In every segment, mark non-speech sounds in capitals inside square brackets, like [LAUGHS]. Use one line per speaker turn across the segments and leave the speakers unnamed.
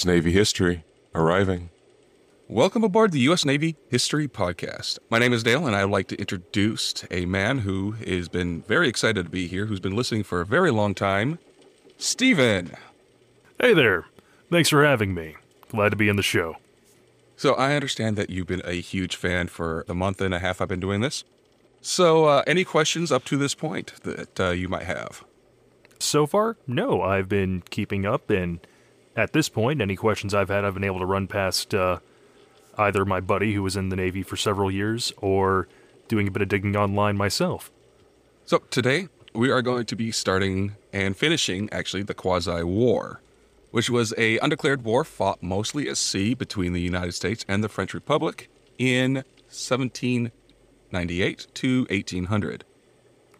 U.S. Navy history arriving.
Welcome aboard the U.S. Navy History Podcast. My name is Dale, and I'd like to introduce a man who has been very excited to be here, who's been listening for a very long time, Stephen.
Hey there. Thanks for having me. Glad to be in the show.
So, I understand that you've been a huge fan for the month and a half I've been doing this. So, uh, any questions up to this point that uh, you might have?
So far, no. I've been keeping up, and at this point, any questions I've had, I've been able to run past uh, either my buddy who was in the Navy for several years or doing a bit of digging online myself.
So, today we are going to be starting and finishing actually the Quasi War, which was a undeclared war fought mostly at sea between the United States and the French Republic in 1798 to 1800.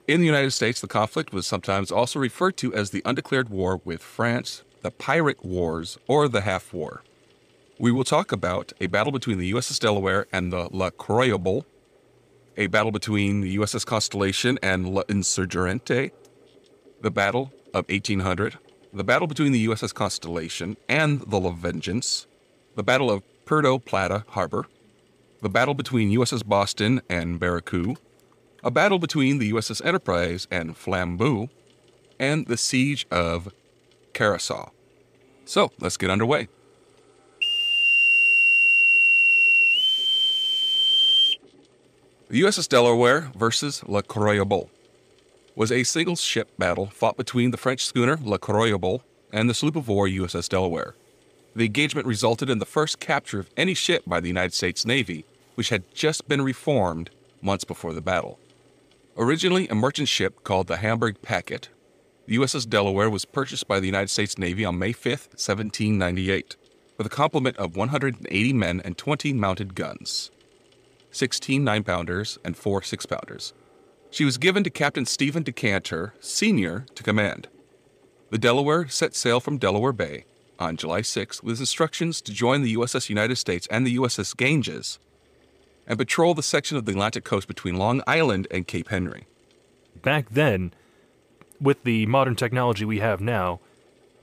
In the United States, the conflict was sometimes also referred to as the undeclared war with France, the Pirate Wars, or the Half War. We will talk about a battle between the USS Delaware and the La Croyable, a battle between the USS Constellation and La Insurgente, the Battle of 1800, the battle between the USS Constellation and the La Vengeance, the Battle of Puerto Plata Harbor, the battle between USS Boston and Barracu, a battle between the USS Enterprise and Flambeau, and the Siege of Curacao. So let's get underway. The USS Delaware versus La Croyable was a single ship battle fought between the French schooner La Croyable and the sloop of war USS Delaware. The engagement resulted in the first capture of any ship by the United States Navy, which had just been reformed months before the battle. Originally a merchant ship called the Hamburg Packet, the USS Delaware was purchased by the United States Navy on May 5, 1798, with a complement of 180 men and 20 mounted guns 16 nine pounders and 4 six pounders. She was given to Captain Stephen Decatur, Sr., to command. The Delaware set sail from Delaware Bay on July 6 with instructions to join the USS United States and the USS Ganges and patrol the section of the Atlantic coast between Long Island and Cape Henry.
Back then, with the modern technology we have now,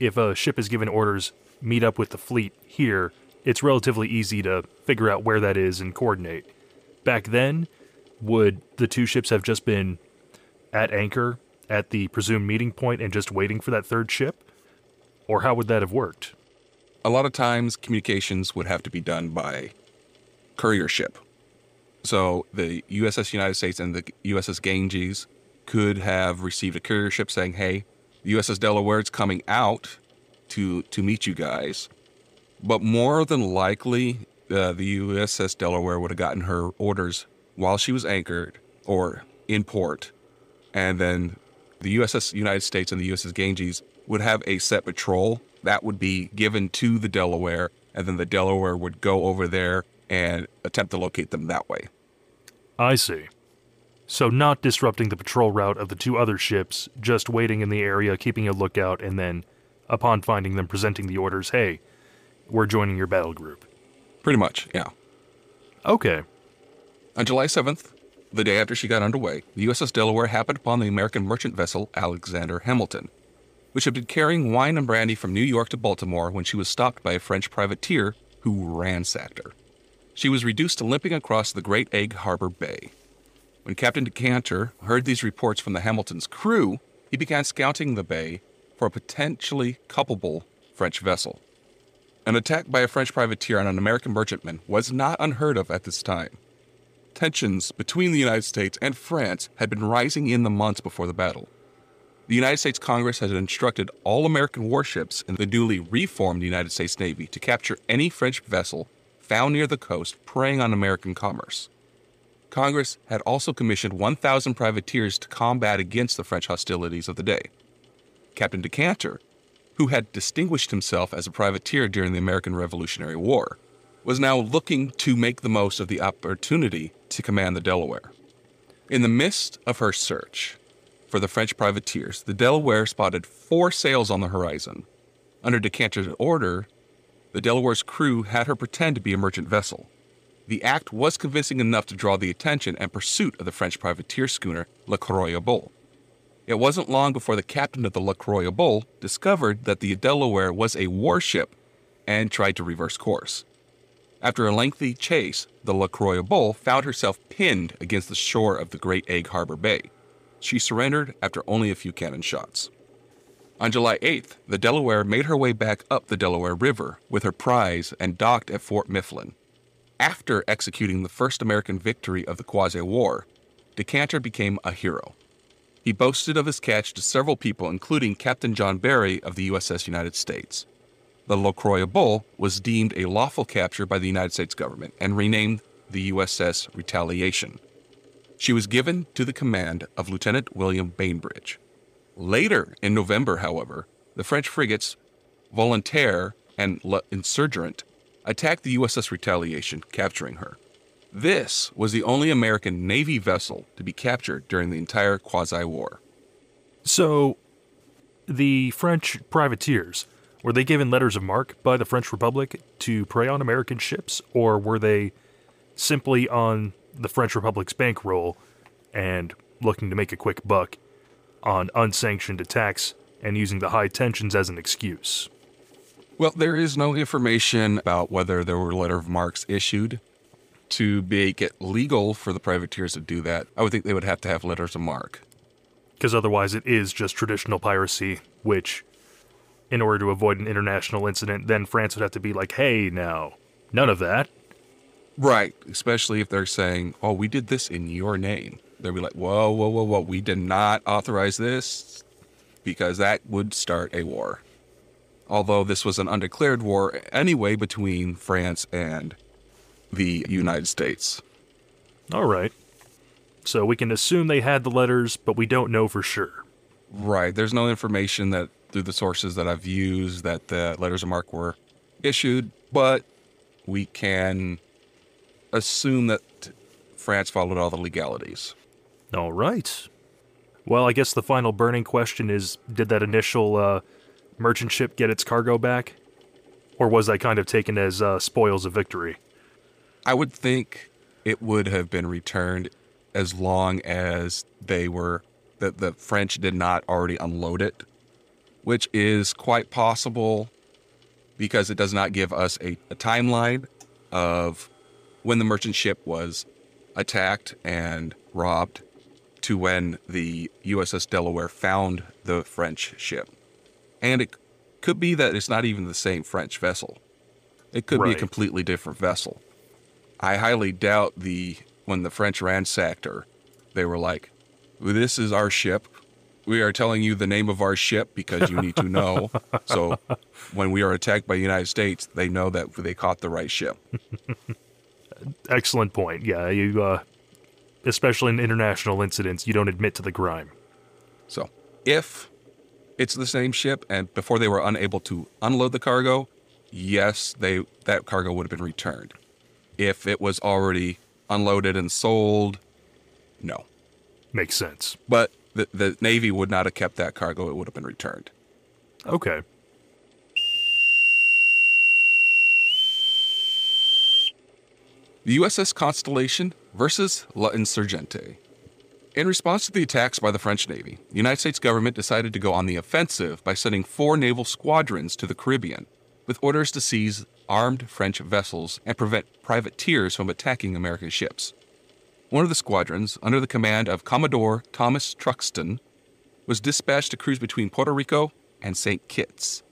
if a ship is given orders, meet up with the fleet here, it's relatively easy to figure out where that is and coordinate. Back then, would the two ships have just been at anchor at the presumed meeting point and just waiting for that third ship? Or how would that have worked?
A lot of times, communications would have to be done by courier ship. So the USS United States and the USS Ganges could have received a courier ship saying, "Hey, the USS Delaware is coming out to to meet you guys." But more than likely, uh, the USS Delaware would have gotten her orders while she was anchored or in port, and then the USS United States and the USS Ganges would have a set patrol that would be given to the Delaware, and then the Delaware would go over there and attempt to locate them that way.
I see. So, not disrupting the patrol route of the two other ships, just waiting in the area, keeping a lookout, and then, upon finding them, presenting the orders hey, we're joining your battle group.
Pretty much, yeah.
Okay.
On July 7th, the day after she got underway, the USS Delaware happened upon the American merchant vessel Alexander Hamilton, which had been carrying wine and brandy from New York to Baltimore when she was stopped by a French privateer who ransacked her. She was reduced to limping across the Great Egg Harbor Bay. When Captain Decatur heard these reports from the Hamilton's crew, he began scouting the bay for a potentially culpable French vessel. An attack by a French privateer on an American merchantman was not unheard of at this time. Tensions between the United States and France had been rising in the months before the battle. The United States Congress had instructed all American warships in the newly reformed United States Navy to capture any French vessel found near the coast preying on American commerce. Congress had also commissioned 1,000 privateers to combat against the French hostilities of the day. Captain Decatur, who had distinguished himself as a privateer during the American Revolutionary War, was now looking to make the most of the opportunity to command the Delaware. In the midst of her search for the French privateers, the Delaware spotted four sails on the horizon. Under Decatur's order, the Delaware's crew had her pretend to be a merchant vessel. The act was convincing enough to draw the attention and pursuit of the French privateer schooner La Croyable. It wasn't long before the captain of the La Croyable discovered that the Delaware was a warship and tried to reverse course. After a lengthy chase, the La Croyable found herself pinned against the shore of the Great Egg Harbor Bay. She surrendered after only a few cannon shots. On July 8th, the Delaware made her way back up the Delaware River with her prize and docked at Fort Mifflin. After executing the first American victory of the Quasi War, Decatur became a hero. He boasted of his catch to several people, including Captain John Barry of the USS United States. The La Croyable was deemed a lawful capture by the United States government and renamed the USS Retaliation. She was given to the command of Lieutenant William Bainbridge. Later in November, however, the French frigates Volontaire and L'Insurgent attacked the USS Retaliation, capturing her. This was the only American Navy vessel to be captured during the entire Quasi War.
So, the French privateers were they given letters of marque by the French Republic to prey on American ships, or were they simply on the French Republic's bankroll and looking to make a quick buck on unsanctioned attacks and using the high tensions as an excuse?
Well, there is no information about whether there were letter of marks issued. To make it legal for the privateers to do that, I would think they would have to have letters of mark.
Because otherwise, it is just traditional piracy, which in order to avoid an international incident, then France would have to be like, hey, now, none of that.
Right. Especially if they're saying, oh, we did this in your name. They'd be like, whoa, whoa, whoa, whoa, we did not authorize this because that would start a war. Although this was an undeclared war anyway between France and the United States.
All right. So we can assume they had the letters, but we don't know for sure.
Right. There's no information that through the sources that I've used that the letters of marque were issued, but we can assume that France followed all the legalities.
All right. Well, I guess the final burning question is did that initial uh, merchant ship get its cargo back? Or was that kind of taken as uh, spoils of victory?
I would think it would have been returned as long as they were that the French did not already unload it which is quite possible because it does not give us a, a timeline of when the merchant ship was attacked and robbed to when the USS Delaware found the French ship. And it could be that it's not even the same French vessel. It could right. be a completely different vessel. I highly doubt the when the French ransacked her, they were like, "This is our ship we are telling you the name of our ship because you need to know. [LAUGHS] so when we are attacked by the United States, they know that they caught the right ship. [LAUGHS]
Excellent point. Yeah, you, uh, especially in international incidents, you don't admit to the crime.
So if it's the same ship, and before they were unable to unload the cargo, yes, they that cargo would have been returned. If it was already unloaded and sold, no.
Makes sense.
But the, the Navy would not have kept that cargo, it would have been returned.
Okay.
The USS Constellation versus L'Insurgente. In response to the attacks by the French Navy, the United States government decided to go on the offensive by sending four naval squadrons to the Caribbean, with orders to seize armed French vessels and prevent privateers from attacking American ships. One of the squadrons, under the command of Commodore Thomas Truxtun, was dispatched to cruise between Puerto Rico and St. Kitts.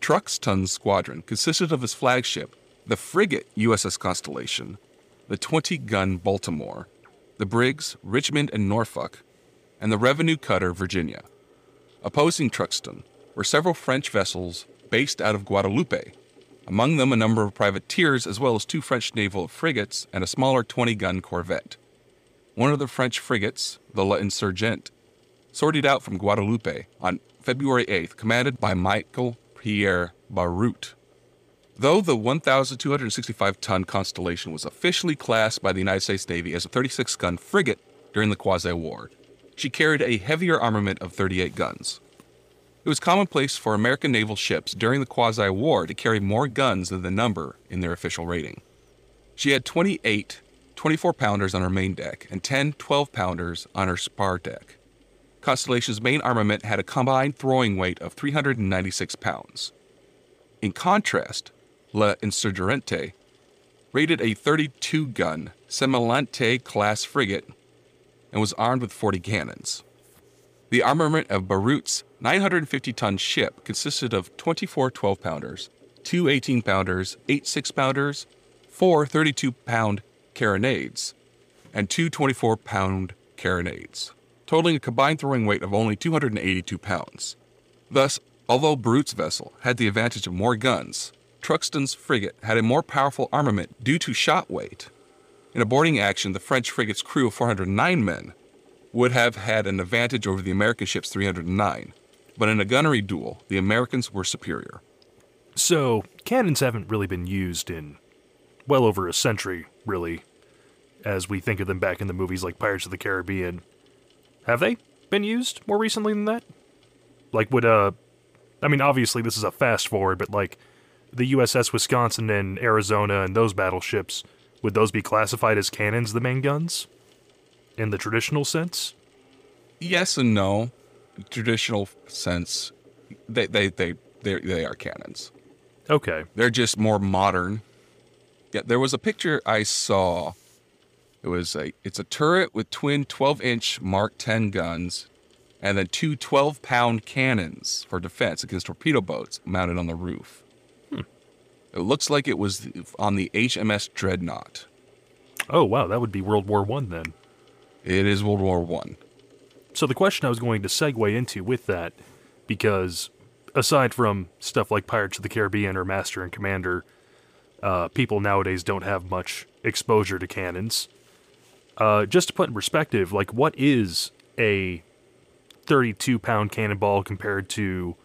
Truxtun's squadron consisted of his flagship, the frigate USS Constellation, the 20 gun Baltimore, the brigs Richmond and Norfolk, and the revenue cutter Virginia. Opposing Truxtun were several French vessels based out of Guadeloupe, among them a number of privateers as well as two French naval frigates and a smaller 20 gun corvette. One of the French frigates, the L'Insurgent, sorted out from Guadeloupe on February 8th, commanded by Michael Pierre Barreaut. Though the 1,265 ton Constellation was officially classed by the United States Navy as a 36 gun frigate during the Quasi War, she carried a heavier armament of 38 guns. It was commonplace for American naval ships during the Quasi War to carry more guns than the number in their official rating. She had 28 24 pounders on her main deck and 10 12 pounders on her spar deck. Constellation's main armament had a combined throwing weight of 396 pounds. In contrast, La Insurgente rated a 32 gun Sémillante class frigate and was armed with 40 cannons. The armament of Barreaut's 950 ton ship consisted of 24 12 pounders, two 18 pounders, eight 6 pounders, four 32 pound carronades, and two 24 pound carronades, totaling a combined throwing weight of only 282 pounds. Thus, although Barreaut's vessel had the advantage of more guns, Truxtun's frigate had a more powerful armament due to shot weight. In a boarding action, the French frigate's crew of 409 men would have had an advantage over the American ship's 309, but in a gunnery duel, the Americans were superior.
So, cannons haven't really been used in well over a century, really, as we think of them back in the movies like Pirates of the Caribbean. Have they been used more recently than that? Like, would, uh, I mean, obviously this is a fast forward, but like the USS Wisconsin and Arizona and those battleships, would those be classified as cannons, the main guns? In the traditional sense?
Yes and no. Traditional sense, they they they they they are cannons.
Okay.
They're just more modern. Yeah, there was a picture I saw. It was a it's a turret with twin 12-inch Mark 10 guns and then two 12-pound cannons for defense against torpedo boats mounted on the roof. It looks like it was on the HMS Dreadnought.
Oh, wow, that would be World War One then.
It is World War One.
So the question I was going to segue into with that, because aside from stuff like Pirates of the Caribbean or Master and Commander, uh, people nowadays don't have much exposure to cannons. Uh, just to put in perspective, like what is a 32 pound cannonball compared to,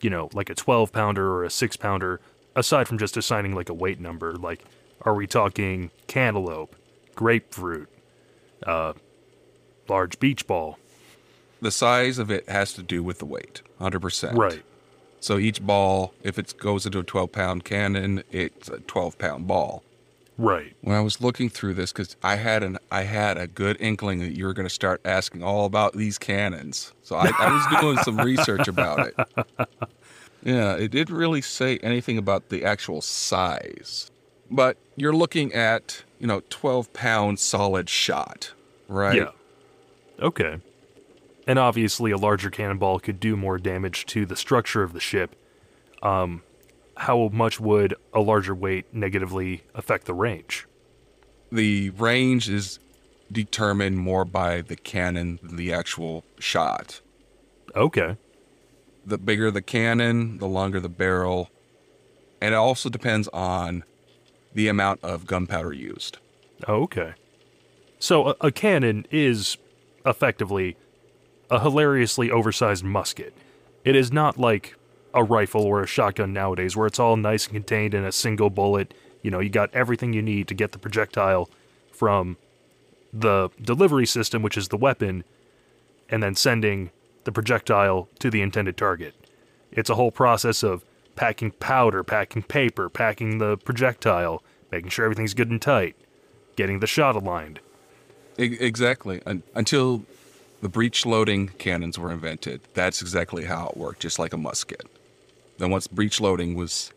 you know, like a 12 pounder or a 6 pounder, aside from just assigning like a weight number? Like, are we talking cantaloupe, grapefruit, uh, large beach ball?
The size of it has to do with the weight, 100%.
Right.
So each ball, if it goes into a 12 pound cannon, it's a 12 pound ball.
Right.
When I was looking through this, because I had an I had a good inkling that you were going to start asking all about these cannons, so I, I was doing some research about it. [LAUGHS] Yeah, it didn't really say anything about the actual size, but you're looking at you know 12 pound solid shot, right?
Yeah. Okay. And obviously, a larger cannonball could do more damage to the structure of the ship. Um, how much would a larger weight negatively affect the range?
The range is determined more by the cannon than the actual shot.
Okay.
The bigger the cannon, the longer the barrel, and it also depends on the amount of gunpowder used.
Okay. So a, a cannon is effectively a hilariously oversized musket. It is not like a rifle or a shotgun nowadays where it's all nice and contained in a single bullet. You know, you got everything you need to get the projectile from the delivery system, which is the weapon, and then sending the projectile to the intended target. It's a whole process of packing powder, packing paper, packing the projectile, making sure everything's good and tight, getting the shot aligned.
Exactly. Until the breech loading cannons were invented, that's exactly how it worked, just like a musket. Then once breech loading was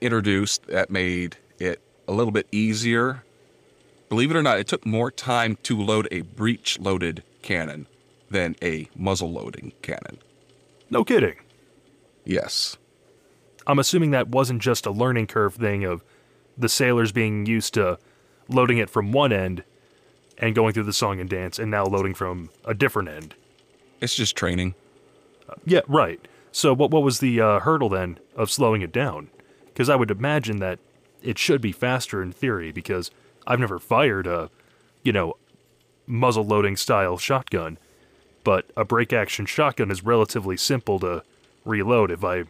introduced, that made it a little bit easier. Believe it or not, it took more time to load a breech loaded cannon than a muzzle loading cannon.
No kidding.
Yes.
I'm assuming that wasn't just a learning curve thing of the sailors being used to loading it from one end and going through the song and dance and now loading from a different end.
It's just training.
Yeah, right. So what what was the uh, hurdle then of slowing it down? Because I would imagine that it should be faster in theory because I've never fired a, you know, muzzle loading style shotgun, but a break action shotgun is relatively simple to reload if I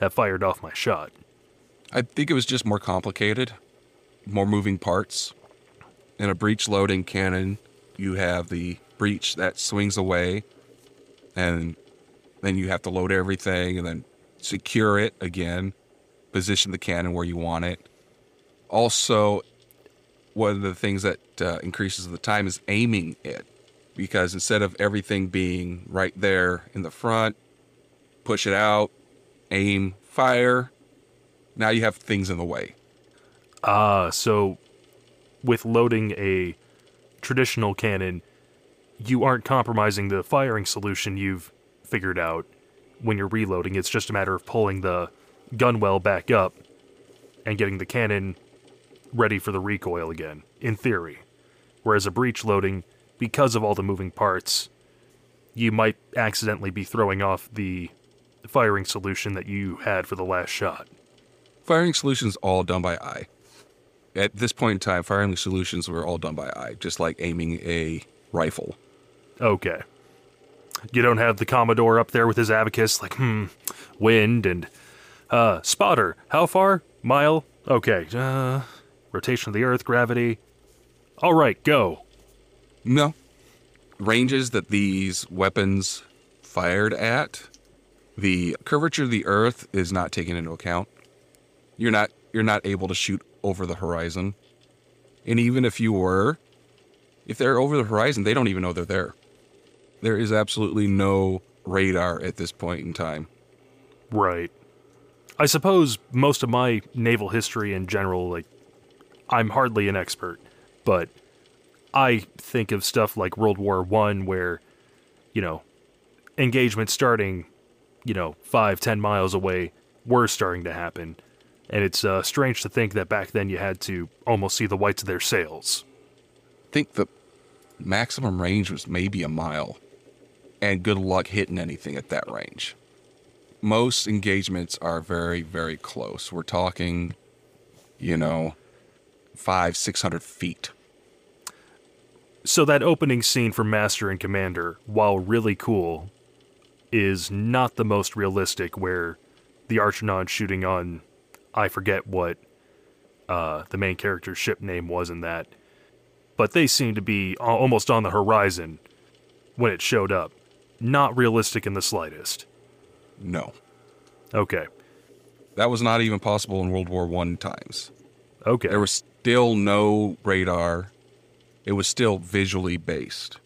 have fired off my shot.
I think it was just more complicated, more moving parts. In a breech loading cannon, you have the breech that swings away, and then you have to load everything and then secure it again, position the cannon where you want it. Also, one of the things that uh, increases the time is aiming it, because instead of everything being right there in the front, push it out, aim, fire, Now you have things in the way.
Ah, so with loading a traditional cannon, you aren't compromising the firing solution you've figured out when you're reloading. It's just a matter of pulling the gun well back up and getting the cannon ready for the recoil again, in theory. Whereas a breech loading, because of all the moving parts, you might accidentally be throwing off the firing solution that you had for the last shot.
Firing solutions all done by eye. At this point in time, firing solutions were all done by eye, just like aiming a rifle.
Okay. You don't have the Commodore up there with his abacus, like, hmm, wind and, uh, spotter. How far? Mile? Okay. Uh, rotation of the Earth, gravity. All right, go.
No. Ranges that these weapons fired at, the curvature of the earth is not taken into account. You're not you're not able to shoot over the horizon. And even if you were, if they're over the horizon, they don't even know they're there. There is absolutely no radar at this point in time.
Right. I suppose most of my naval history in general, like, I'm hardly an expert, but I think of stuff like World War One, where, you know, engagement starting, you know, five, ten miles away, were starting to happen. And it's uh, strange to think that back then you had to almost see the whites of their sails.
I think the maximum range was maybe a mile. And good luck hitting anything at that range. Most engagements are very, very close. We're talking, you know, five, six hundred feet.
So that opening scene for Master and Commander, while really cool, is not the most realistic. Where the Archonauts shooting on, I forget what uh, the main character's ship name was in that, but they seem to be almost on the horizon when it showed up. Not realistic in the slightest.
No.
Okay,
That was not even possible in World War One times.
okay,
There was still no radar. It was still visually based.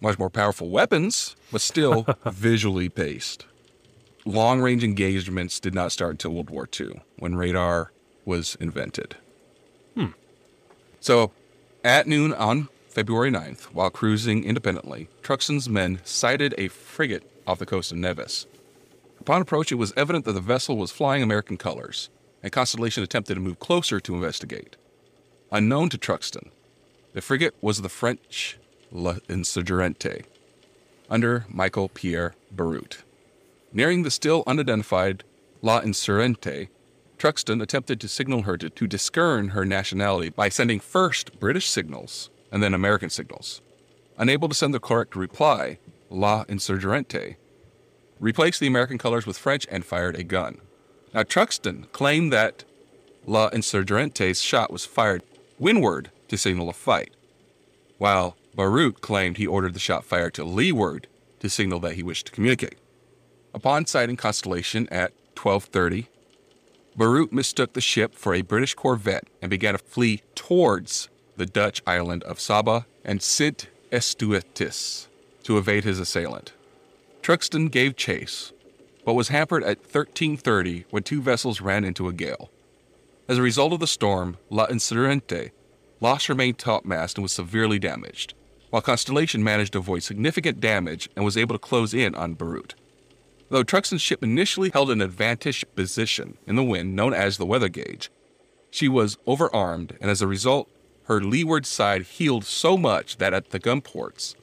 Much more powerful weapons, but still [LAUGHS] visually based. Long range engagements did not start until World War II, when radar was invented. Hmm. So, at noon on February 9th, while cruising independently, Truxtun's men sighted a frigate off the coast of Nevis. Upon approach, it was evident that the vessel was flying American colors, and Constellation attempted to move closer to investigate. Unknown to Truxtun, the frigate was the French La Insurgente, under Michael Pierre Barreaut. Nearing the still unidentified La Insurgente, Truxtun attempted to signal her to, to discern her nationality by sending first British signals and then American signals. Unable to send the correct reply, La Insurgente replaced the American colors with French and fired a gun. Now, Truxtun claimed that La Insurgente's shot was fired windward to signal a fight, while Barreaut claimed he ordered the shot fired to leeward to signal that he wished to communicate. Upon sighting Constellation at 1230, Barreaut mistook the ship for a British corvette and began to flee towards the Dutch island of Saba and Sint Eustatius to evade his assailant. Truxtun gave chase, but was hampered at 1330 when two vessels ran into a gale. As a result of the storm, La Insurgente lost her main topmast and was severely damaged, while Constellation managed to avoid significant damage and was able to close in on Barreaut. Though Truxtun's ship initially held an advantageous position in the wind known as the weather gauge, she was overarmed, and as a result, her leeward side heeled so much that at the gun ports,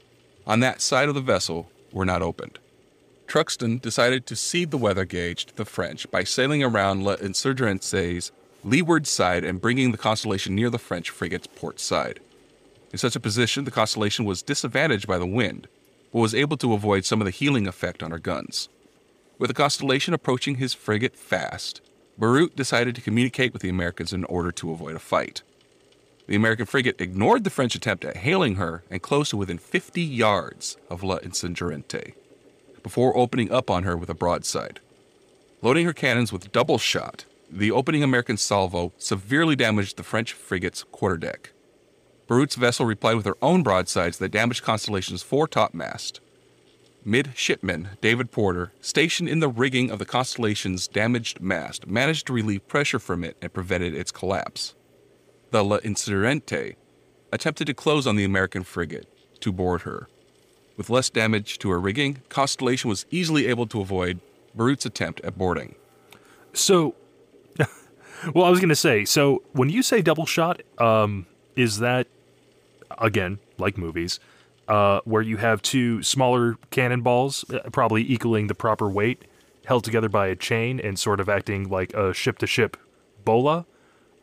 on that side of the vessel, were not opened. Truxtun decided to cede the weather gauge to the French by sailing around La Insurgente's leeward side and bringing the Constellation near the French frigate's port side. In such a position, the Constellation was disadvantaged by the wind, but was able to avoid some of the heeling effect on her guns. With the Constellation approaching his frigate fast, Barreaut decided to communicate with the Americans in order to avoid a fight. The American frigate ignored the French attempt at hailing her and closed to within 50 yards of La Insurgente before opening up on her with a broadside. Loading her cannons with double shot, the opening American salvo severely damaged the French frigate's quarterdeck. Barreaut's vessel replied with her own broadsides that damaged Constellation's fore topmast. midshipman David Porter, stationed in the rigging of the Constellation's damaged mast, managed to relieve pressure from it and prevented its collapse. The La Insurgente attempted to close on the American frigate to board her. With less damage to her rigging, Constellation was easily able to avoid Barreaut's attempt at boarding.
So, well, I was going to say, so when you say double shot, um, is that, again, like movies, uh, where you have two smaller cannonballs, uh, probably equaling the proper weight, held together by a chain and sort of acting like a ship to ship bola?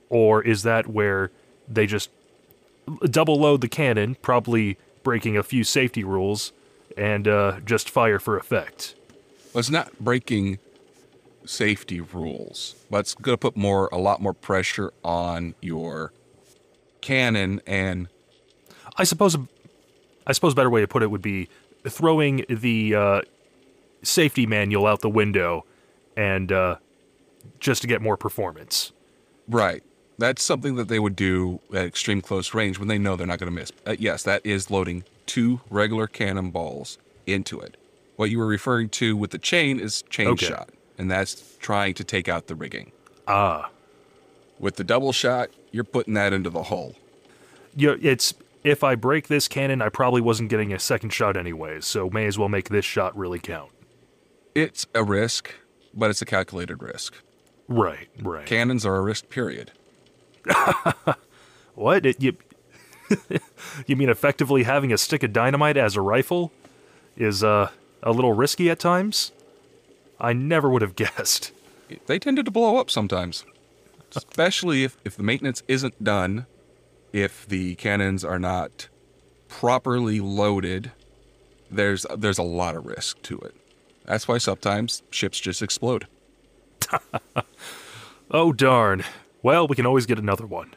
Or is that where they just double load the cannon, probably breaking a few safety rules, and uh, just fire for effect?
Well, it's not breaking safety rules, but it's going to put more, a lot more pressure on your cannon and
I suppose I suppose a better way to put it would be throwing the uh, safety manual out the window and uh, just to get more performance.
Right. That's something that they would do at extreme close range when they know they're not going to miss. Uh, yes, that is loading two regular cannonballs into it. What you were referring to with the chain is chain
Okay.
shot, and that's trying to take out the rigging.
Ah,
With the double shot, you're putting that into the hull.
you it's if I break this cannon, I probably wasn't getting a second shot anyway, so may as well make this shot really count.
It's a risk, but it's a calculated risk.
Right, right.
Cannons are a risk, period. [LAUGHS]
what? It, you [LAUGHS] you mean effectively having a stick of dynamite as a rifle is uh, a little risky at times? I never would have guessed.
They tended to blow up sometimes, especially if, if the maintenance isn't done, if the cannons are not properly loaded. There's there's a lot of risk to it. That's why sometimes ships just explode. [LAUGHS]
Oh darn. Well, we can always get another one.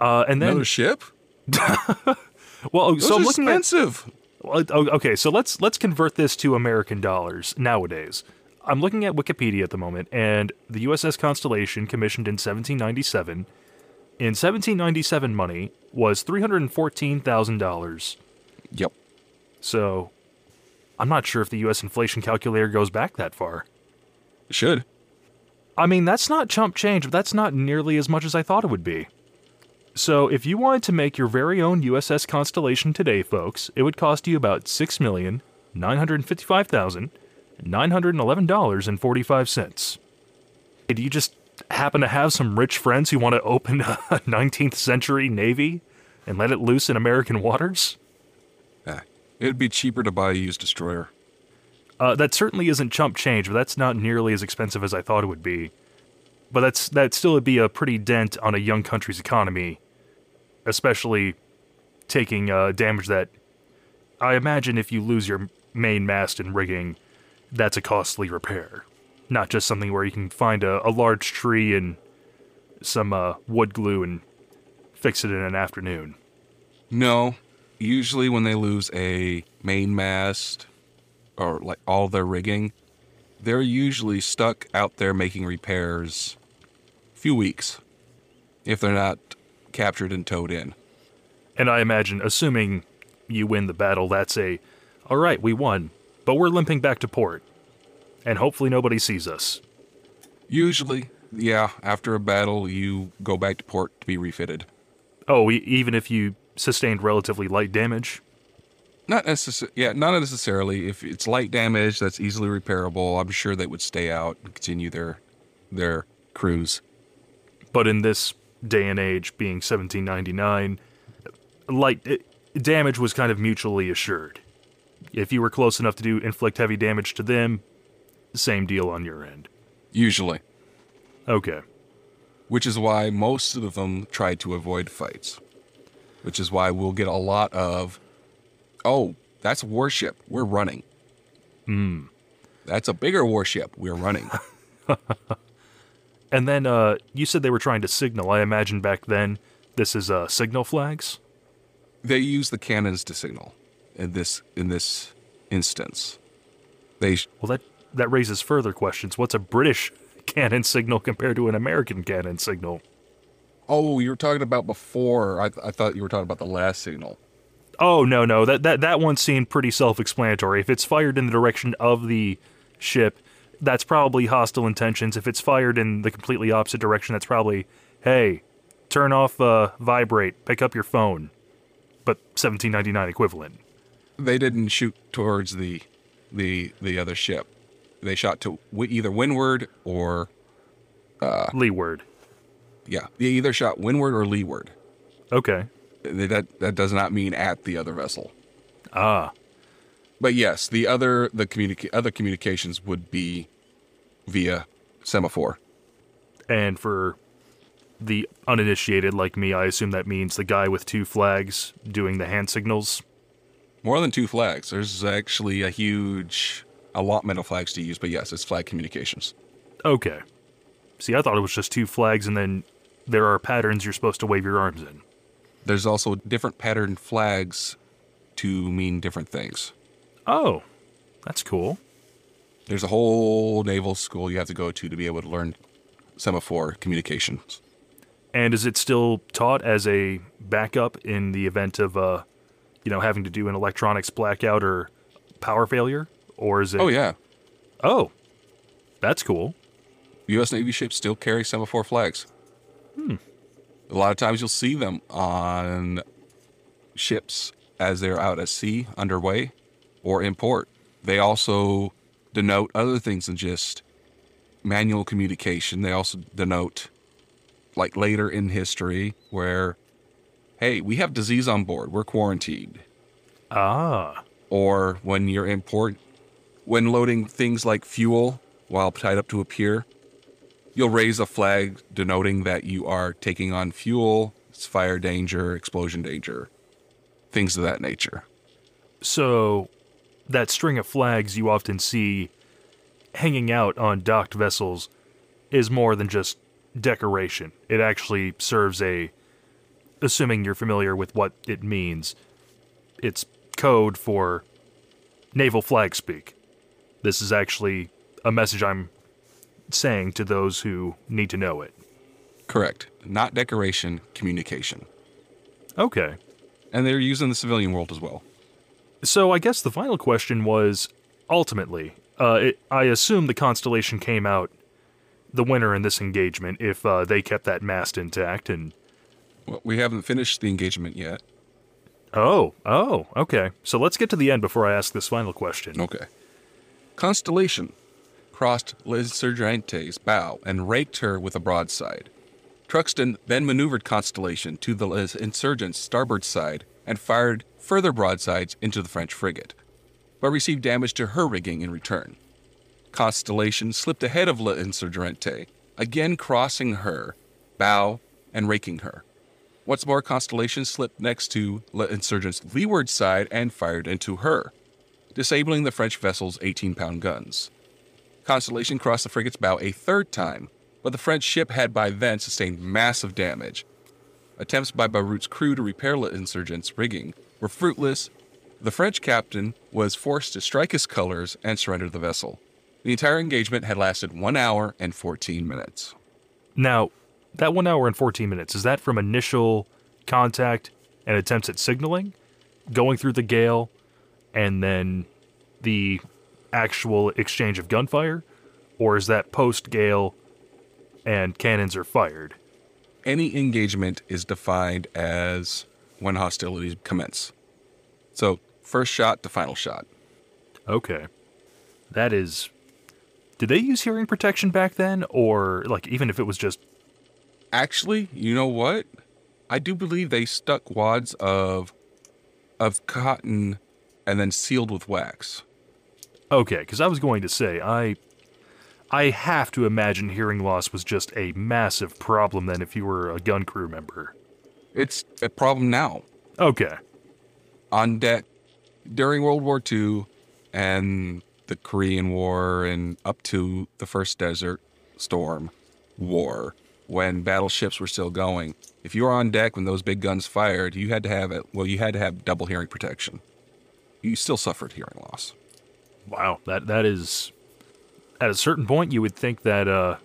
Uh, and then
Another ship? [LAUGHS]
well,
Those
so
are
I'm looking at
expensive.
Well, Okay, so let's let's convert this to American dollars nowadays. I'm looking at Wikipedia at the moment, and the USS Constellation, commissioned in 1797, in 1797 money was three hundred and fourteen thousand dollars.
Yep.
So, I'm not sure if the U.S. inflation calculator goes back that far.
It should.
I mean, that's not chump change, but that's not nearly as much as I thought it would be. So, if you wanted to make your very own USS Constellation today, folks, it would cost you about six million nine hundred fifty-five thousand nine hundred eleven dollars and forty-five cents. Do you just happen to have some rich friends who want to open a [LAUGHS] 19th century navy and let it loose in American waters?
Ah, it'd be cheaper to buy a used destroyer.
Uh, that certainly isn't chump change, but that's not nearly as expensive as I thought it would be. But that's that still would be a pretty dent on a young country's economy, especially taking uh, damage that I imagine if you lose your main mast and rigging, that's a costly repair. Not just something where you can find a, a large tree and some uh, wood glue and fix it in an afternoon.
No, usually when they lose a main mast or like all their rigging, they're usually stuck out there making repairs a few weeks if they're not captured and towed in.
And I imagine, assuming you win the battle, that's a, all right, we won, but we're limping back to port. And hopefully nobody sees us.
Usually, yeah, after a battle, you go back to port to be refitted.
Oh, e- even if you sustained relatively light damage?
Not necessarily, yeah, not necessarily. If it's light damage that's easily repairable, I'm sure they would stay out and continue their their cruise.
But in this day and age, being 1799, light eh, damage was kind of mutually assured. If you were close enough to do inflict heavy damage to them, same deal on your end.
Usually,
Okay.
which is why most of them try to avoid fights. Which is why we'll get a lot of, oh, that's a warship. We're running. Hmm. That's a bigger warship. We're running. [LAUGHS]
And then uh, you said they were trying to signal. I imagine back then this is uh, signal flags.
they use the cannons to signal in this in this instance. They
Well, that that raises further questions. What's a British cannon signal compared to an American cannon signal?
Oh, you were talking about before. I, I thought you were talking about the last signal.
Oh no, no, that that that one seemed pretty self-explanatory. If it's fired in the direction of the ship, that's probably hostile intentions. If it's fired in the completely opposite direction, that's probably, hey, turn off uh, vibrate, pick up your phone, but 1799 equivalent.
They didn't shoot towards the the the other ship. They shot to wi- either windward or
Leeward.
yeah, they either shot windward or leeward.
Okay.
That that does not mean at the other vessel.
Ah,
But yes, the other the communica- other communications would be via semaphore.
and for the uninitiated like me, I assume that means the guy with two flags doing the hand signals.
More than two flags. There's actually a huge allotment of flags to use, but yes, it's flag communications.
Okay. See, I thought it was just two flags, and then there are patterns you're supposed to wave your arms in.
There's also different patterned flags to mean different things.
Oh, that's cool.
There's a whole naval school you have to go to to be able to learn semaphore communications.
And is it still taught as a backup in the event of, uh, you know, having to do an electronics blackout or power failure? Or is it?
Oh yeah,
Oh, that's cool.
U.S. Navy ships still carry semaphore flags. Hmm. A lot of times you'll see them on ships as they're out at sea, underway, or in port. They also denote other things than just manual communication. They also denote, like later in history, where, hey, we have disease on board, we're quarantined.
Ah,
Or when you're in port, when loading things like fuel while tied up to a pier, you'll raise a flag denoting that you are taking on fuel, it's fire danger, explosion danger, things of that nature.
so that string of flags you often see hanging out on docked vessels is more than just decoration. It actually serves a, assuming you're familiar with what it means, it's code for naval flag speak. This is actually a message I'm saying to those who need to know it.
Correct. Not decoration, communication.
Okay.
And they're used in the civilian world as well.
So I guess the final question was ultimately, uh, it, I assume the constellation came out the winner in this engagement if uh, they kept that mast intact. And
Well, we haven't finished the engagement yet.
oh, oh, okay. So let's get to the end before I ask this final question.
Okay. Constellation crossed L'insurgente's bow and raked her with a broadside. Truxtun then maneuvered Constellation to the Insurgents' starboard side and fired further broadsides into the French frigate, but received damage to her rigging in return. Constellation slipped ahead of La Insurgente, again crossing her bow and raking her. Once more, Constellation slipped next to La Insurgent's leeward side and fired into her disabling the French vessel's 18 pound guns. Constellation crossed the frigate's bow a third time, but the French ship had by then sustained massive damage. Attempts by Barreaut's crew to repair La Insurgent's rigging were fruitless. The French captain was forced to strike his colors and surrender the vessel. The entire engagement had lasted 1 hour and 14 minutes.
Now, that one hour and 14 minutes, is that from initial contact and attempts at signaling, going through the gale, and then the actual exchange of gunfire? Or is that post gale and cannons are fired?
Any engagement is defined as when hostilities commence. So, first shot to final shot.
Okay. That is. Did they use hearing protection back then? Or, like, even if it was just.
Actually, you know what? I do believe they stuck wads of of cotton and then sealed with wax.
Okay, because I was going to say, I. I have to imagine hearing loss was just a massive problem then if you were a gun crew member.
It's a problem now.
Okay.
On deck during World War II and the Korean War and up to the first Desert Storm War, when battleships were still going, if you were on deck when those big guns fired, you had to have it. Well, you had to have double hearing protection. You still suffered hearing loss.
Wow, that that is at a certain point you would think that uh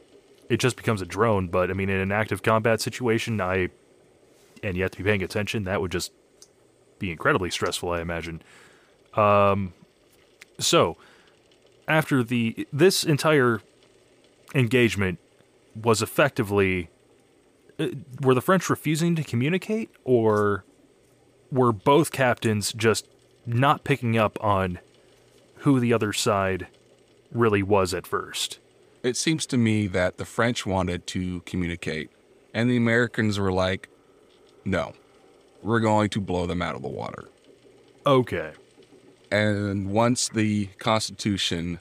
it just becomes a drone, but I mean in an active combat situation, I and you have to be paying attention, that would just be incredibly stressful, I imagine. Um, so after the this entire engagement was effectively uh, were the French refusing to communicate or were both captains just not picking up on who the other side really was at first?
It seems to me that the French wanted to communicate, and the Americans were like, no, we're going to blow them out of the water.
Okay.
And once the Constitution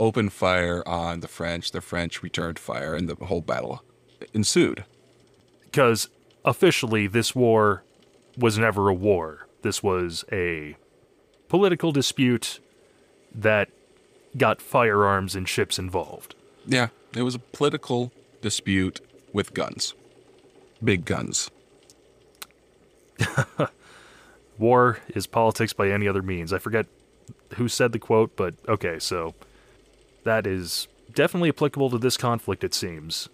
opened fire on the French, the French returned fire, and the whole battle ensued.
Because officially, this war was never a war. This was a political dispute that got firearms and ships involved.
Yeah, it was a political dispute with guns. Big guns. [LAUGHS]
War is politics by any other means. I forget who said the quote, but okay, so that is definitely applicable to this conflict, it seems.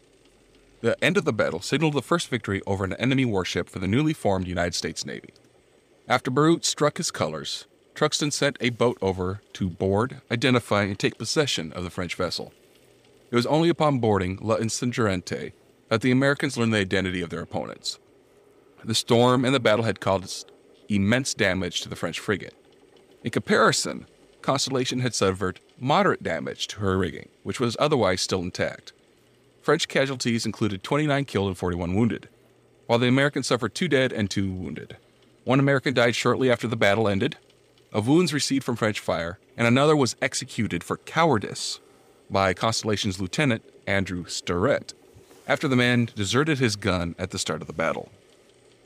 The end of the battle signaled the first victory over an enemy warship for the newly formed United States Navy. After Barreaut struck his colors, Truxtun sent a boat over to board, identify, and take possession of the French vessel. It was only upon boarding La Insurgente that the Americans learned the identity of their opponents. The storm and the battle had caused immense damage to the French frigate. In comparison, Constellation had suffered moderate damage to her rigging, which was otherwise still intact. French casualties included 29 killed and 41 wounded, while the Americans suffered two dead and two wounded. One American died shortly after the battle ended, of wounds received from French fire, and another was executed for cowardice by Constellation's lieutenant, Andrew Sterett, after the man deserted his gun at the start of the battle.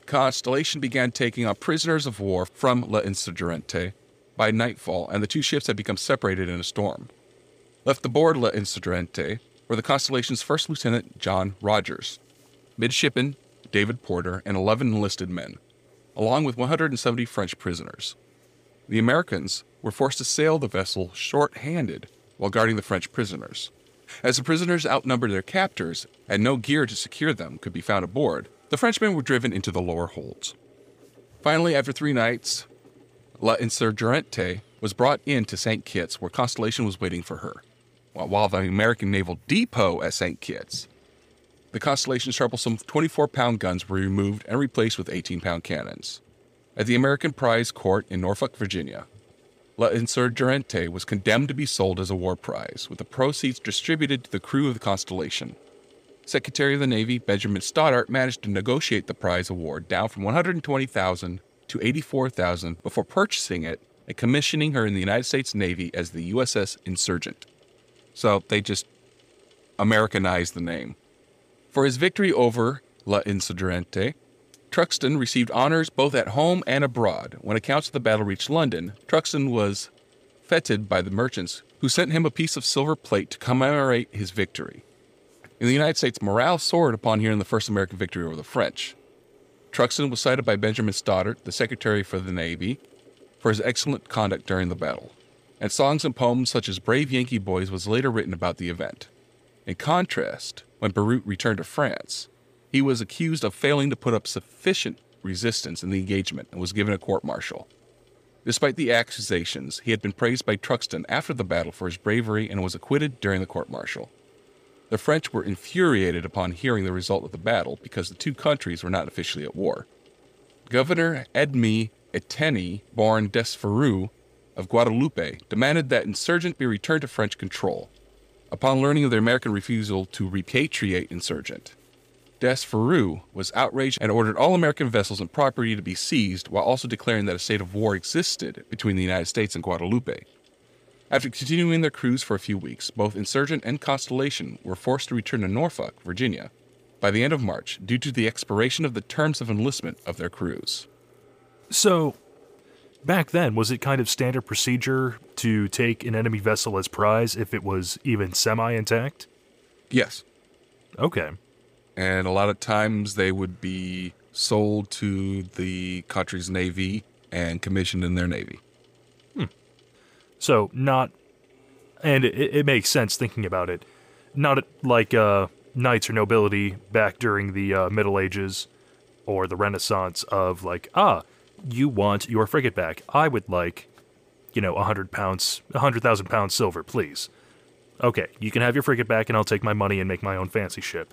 Constellation began taking on prisoners of war from La Insurgente by nightfall, and the two ships had become separated in a storm. Left aboard La Insurgente were the Constellation's first lieutenant, John Rodgers, midshipman, David Porter, and 11 enlisted men, along with 170 French prisoners. The Americans were forced to sail the vessel short handed while guarding the French prisoners. As the prisoners outnumbered their captors and no gear to secure them could be found aboard, the Frenchmen were driven into the lower holds. Finally, after three nights, La Insurgente was brought in to St. Kitts, where Constellation was waiting for her, while the American naval depot at St. Kitts. The Constellation's troublesome 24 pound guns were removed and replaced with 18 pound cannons. At the American Prize Court in Norfolk, Virginia, La Insurgente was condemned to be sold as a war prize, with the proceeds distributed to the crew of the Constellation. Secretary of the Navy Benjamin Stoddert managed to negotiate the prize award down from 120,000 to 84,000 before purchasing it and commissioning her in the United States Navy as the USS Insurgent. So they just Americanized the name. For his victory over La Insurgente, Truxtun received honors both at home and abroad. When accounts of the battle reached London, Truxtun was feted by the merchants who sent him a piece of silver plate to commemorate his victory. In the United States, morale soared upon hearing the first American victory over the French. Truxtun was cited by Benjamin Stoddert, the Secretary for the Navy, for his excellent conduct during the battle, and songs and poems such as Brave Yankee Boys was later written about the event. In contrast, when Barreaut returned to France, he was accused of failing to put up sufficient resistance in the engagement and was given a court martial. Despite the accusations, he had been praised by Truxtun after the battle for his bravery and was acquitted during the court martial. The French were infuriated upon hearing the result of the battle because the two countries were not officially at war. Governor Edme Etienne, Borne Desfourneaux of Guadeloupe, demanded that insurgent be returned to French control. Upon learning of the American refusal to repatriate insurgent, Desfourneaux was outraged and ordered all American vessels and property to be seized while also declaring that a state of war existed between the United States and Guadeloupe. After continuing their cruise for a few weeks, both Insurgent and Constellation were forced to return to Norfolk, Virginia, by the end of March due to the expiration of the terms of enlistment of their crews.
So, back then, was it kind of standard procedure to take an enemy vessel as prize if it was even semi intact?
Yes,
Okay.
and a lot of times they would be sold to the country's navy and commissioned in their navy.
So, not. And it, it makes sense thinking about it. Not like uh, knights or nobility back during the uh, Middle Ages or the Renaissance of, like, ah, you want your frigate back. I would like, you know, a hundred pounds, a hundred thousand pounds silver, please. Okay, you can have your frigate back, and I'll take my money and make my own fancy ship.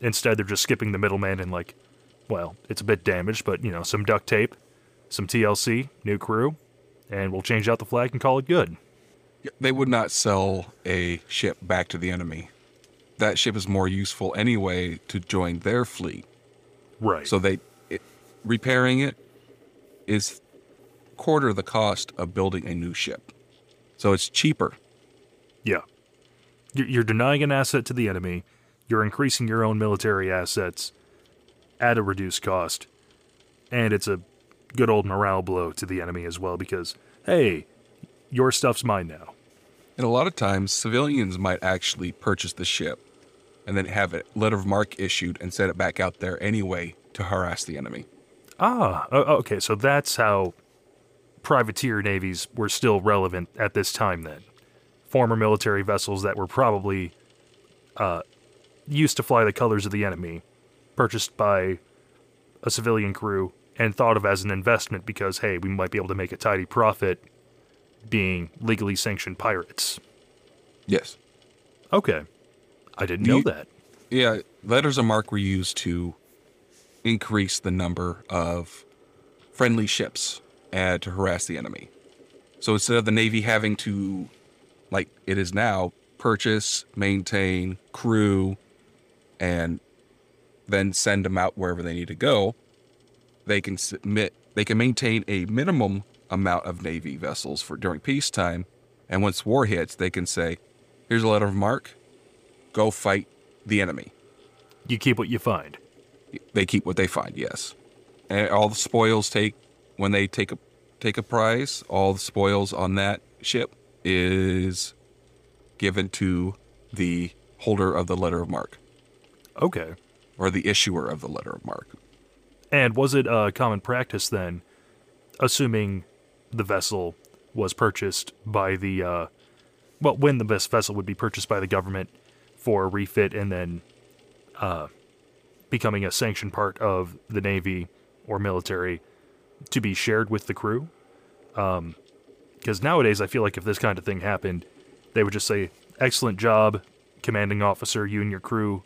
Instead, they're just skipping the middleman and like, well, it's a bit damaged, but you know, some duct tape, some TLC, new crew, and we'll change out the flag and call it good.
They would not sell a ship back to the enemy. That ship is more useful anyway to join their fleet.
Right.
So they it, repairing it is quarter the cost of building a new ship. So it's cheaper.
Yeah. You're you're denying an asset to the enemy. You're increasing your own military assets at a reduced cost. And it's a good old morale blow to the enemy as well because, hey, your stuff's mine now.
And a lot of times, civilians might actually purchase the ship and then have a letter of marque issued and send it back out there anyway to harass the enemy.
Ah, okay, so that's how privateer navies were still relevant at this time then. Former military vessels that were probably uh, used to fly the colors of the enemy, purchased by a civilian crew and thought of as an investment because, hey, we might be able to make a tidy profit being legally sanctioned pirates.
Yes.
Okay. I didn't know that.
Yeah, letters of marque were used to increase the number of friendly ships and to harass the enemy. So instead of the Navy having to, like it is now, purchase, maintain, crew, and then send them out wherever they need to go, they can submit, they can maintain a minimum amount of Navy vessels for during peacetime, and once war hits, they can say, "Here's a letter of mark. go fight the enemy."
You keep what you find.
they keep what they find. Yes, and all the spoils take when they take a take a prize. All the spoils on that ship is given to the holder of the letter of mark.
Okay.
or the issuer of the letter of marque.
And was it a common practice then, assuming the vessel was purchased by the, uh, well, when the best vessel would be purchased by the government for a refit and then uh, becoming a sanctioned part of the Navy or military to be shared with the crew? Because nowadays, I feel like if this kind of thing happened, they would just say, excellent job, commanding officer, you and your crew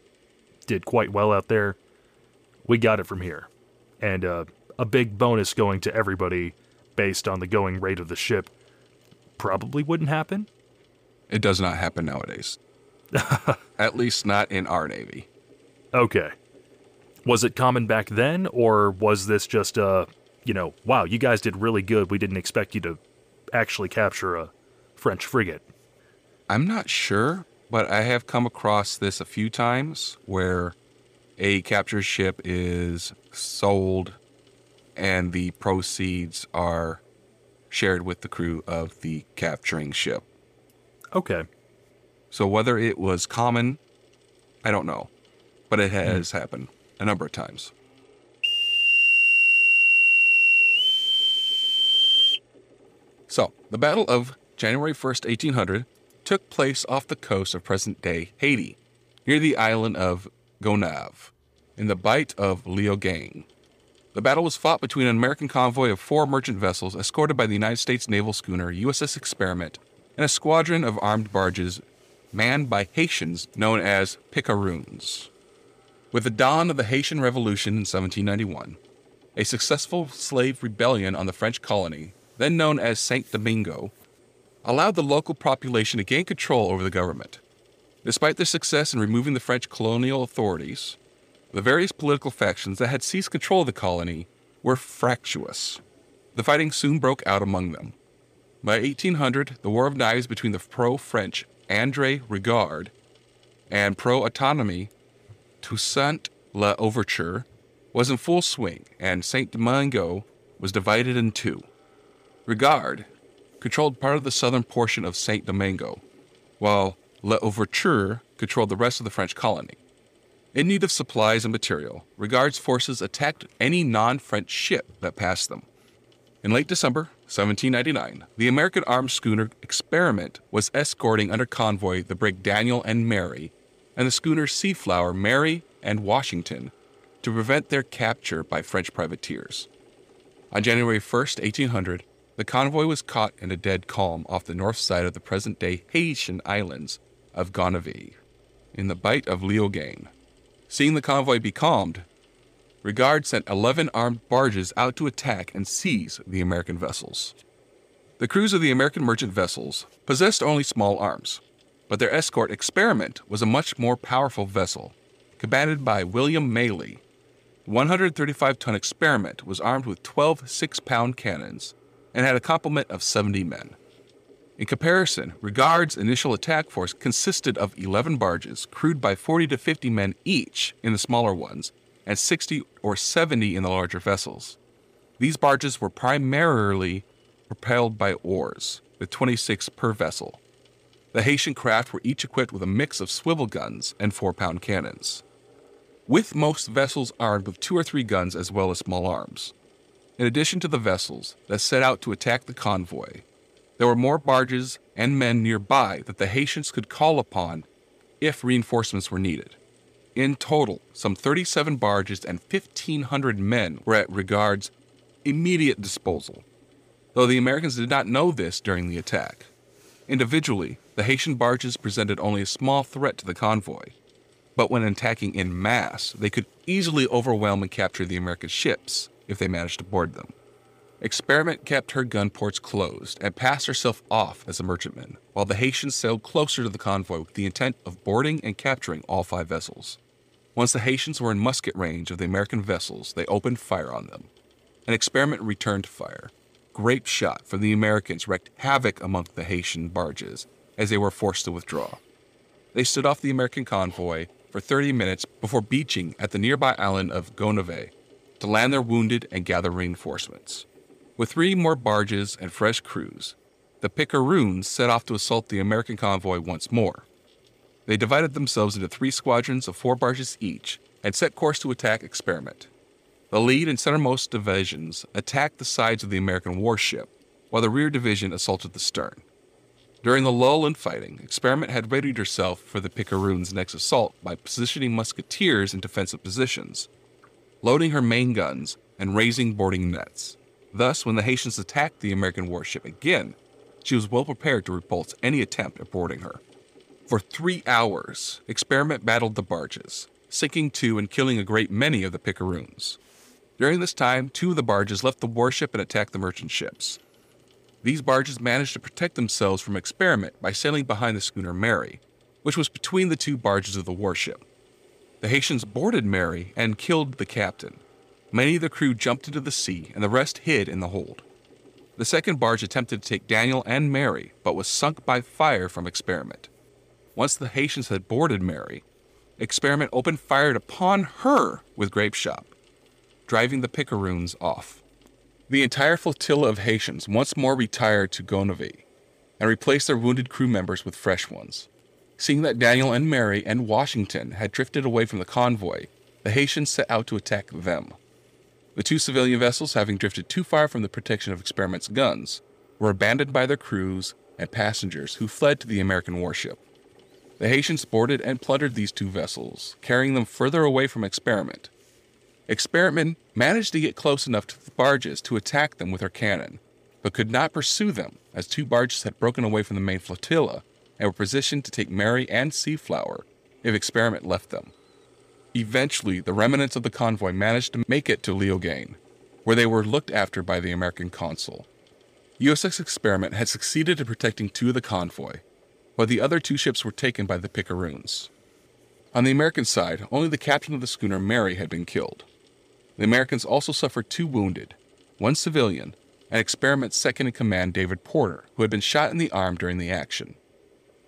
did quite well out there. We got it from here and uh, a big bonus going to everybody based on the going rate of the ship probably wouldn't happen.
It does not happen nowadays. [LAUGHS] At least not in our navy.
Okay. Was it common back then, or was this just uh, you know, wow, you guys did really good. We didn't expect you to actually capture a French frigate.
I'm not sure, but I have come across this a few times where a captured ship is sold and the proceeds are shared with the crew of the capturing ship.
Okay.
So whether it was common, I don't know, but it has hmm. happened a number of times. So, the Battle of January 1st, 1800, took place off the coast of present day Haiti, near the island of Gonave, in the Bight of Leogane. The battle was fought between an American convoy of four merchant vessels escorted by the United States naval schooner USS Experiment and a squadron of armed barges manned by Haitians known as picaroons. With the dawn of the Haitian Revolution in 1791, a successful slave rebellion on the French colony, then known as Saint Domingo, allowed the local population to gain control over the government. Despite their success in removing the French colonial authorities, the various political factions that had seized control of the colony were fractious. The fighting soon broke out among them. By 1800, the War of Knives between the pro French Andre Rigard and pro autonomy Toussaint L'Ouverture was in full swing, and Saint Domingo was divided in two. Rigard controlled part of the southern portion of Saint Domingo, while L'Ouverture controlled the rest of the French colony. In need of supplies and material, Regard's forces attacked any non French ship that passed them. In late December 1799, the American armed schooner Experiment was escorting under convoy the brig Daniel and Mary and the schooner Seaflower Mary and Washington to prevent their capture by French privateers. On January 1, 1800, the convoy was caught in a dead calm off the north side of the present day Haitian islands of Gonavie, in the Bight of Leogane. Seeing the convoy becalmed, Regard sent 11 armed barges out to attack and seize the American vessels. The crews of the American merchant vessels possessed only small arms, but their escort Experiment was a much more powerful vessel, commanded by William Maley. 135 ton Experiment was armed with 12 six pound cannons and had a complement of 70 men. In comparison, Regard's initial attack force consisted of 11 barges, crewed by 40 to 50 men each in the smaller ones, and 60 or 70 in the larger vessels. These barges were primarily propelled by oars, with 26 per vessel. The Haitian craft were each equipped with a mix of swivel guns and 4 pound cannons, with most vessels armed with two or three guns as well as small arms. In addition to the vessels that set out to attack the convoy, there were more barges and men nearby that the Haitians could call upon if reinforcements were needed. In total, some 37 barges and 1,500 men were at Regard's immediate disposal, though the Americans did not know this during the attack. Individually, the Haitian barges presented only a small threat to the convoy, but when attacking in mass, they could easily overwhelm and capture the American ships if they managed to board them. Experiment kept her gun ports closed and passed herself off as a merchantman, while the Haitians sailed closer to the convoy with the intent of boarding and capturing all five vessels. Once the Haitians were in musket range of the American vessels, they opened fire on them. An experiment returned fire. Grape shot from the Americans wreaked havoc among the Haitian barges as they were forced to withdraw. They stood off the American convoy for 30 minutes before beaching at the nearby island of Gonave to land their wounded and gather reinforcements. With three more barges and fresh crews, the Picaroons set off to assault the American convoy once more. They divided themselves into three squadrons of four barges each and set course to attack Experiment. The lead and centermost divisions attacked the sides of the American warship, while the rear division assaulted the stern. During the lull in fighting, Experiment had readied herself for the Picaroons' next assault by positioning musketeers in defensive positions, loading her main guns, and raising boarding nets. Thus, when the Haitians attacked the American warship again, she was well prepared to repulse any attempt at boarding her. For three hours, Experiment battled the barges, sinking two and killing a great many of the picaroons. During this time, two of the barges left the warship and attacked the merchant ships. These barges managed to protect themselves from Experiment by sailing behind the schooner Mary, which was between the two barges of the warship. The Haitians boarded Mary and killed the captain. Many of the crew jumped into the sea, and the rest hid in the hold. The second barge attempted to take Daniel and Mary, but was sunk by fire from Experiment. Once the Haitians had boarded Mary, Experiment opened fire upon her with grape shot, driving the picaroons off. The entire flotilla of Haitians once more retired to Gonavie and replaced their wounded crew members with fresh ones. Seeing that Daniel and Mary and Washington had drifted away from the convoy, the Haitians set out to attack them. The two civilian vessels, having drifted too far from the protection of Experiment's guns, were abandoned by their crews and passengers who fled to the American warship. The Haitians boarded and plundered these two vessels, carrying them further away from Experiment. Experiment managed to get close enough to the barges to attack them with her cannon, but could not pursue them as two barges had broken away from the main flotilla and were positioned to take Mary and Seaflower if Experiment left them. Eventually, the remnants of the convoy managed to make it to Leogane, where they were looked after by the American consul. USS Experiment had succeeded in protecting two of the convoy, while the other two ships were taken by the Picaroons. On the American side, only the captain of the schooner Mary had been killed. The Americans also suffered two wounded, one civilian, and Experiment's second in command, David Porter, who had been shot in the arm during the action.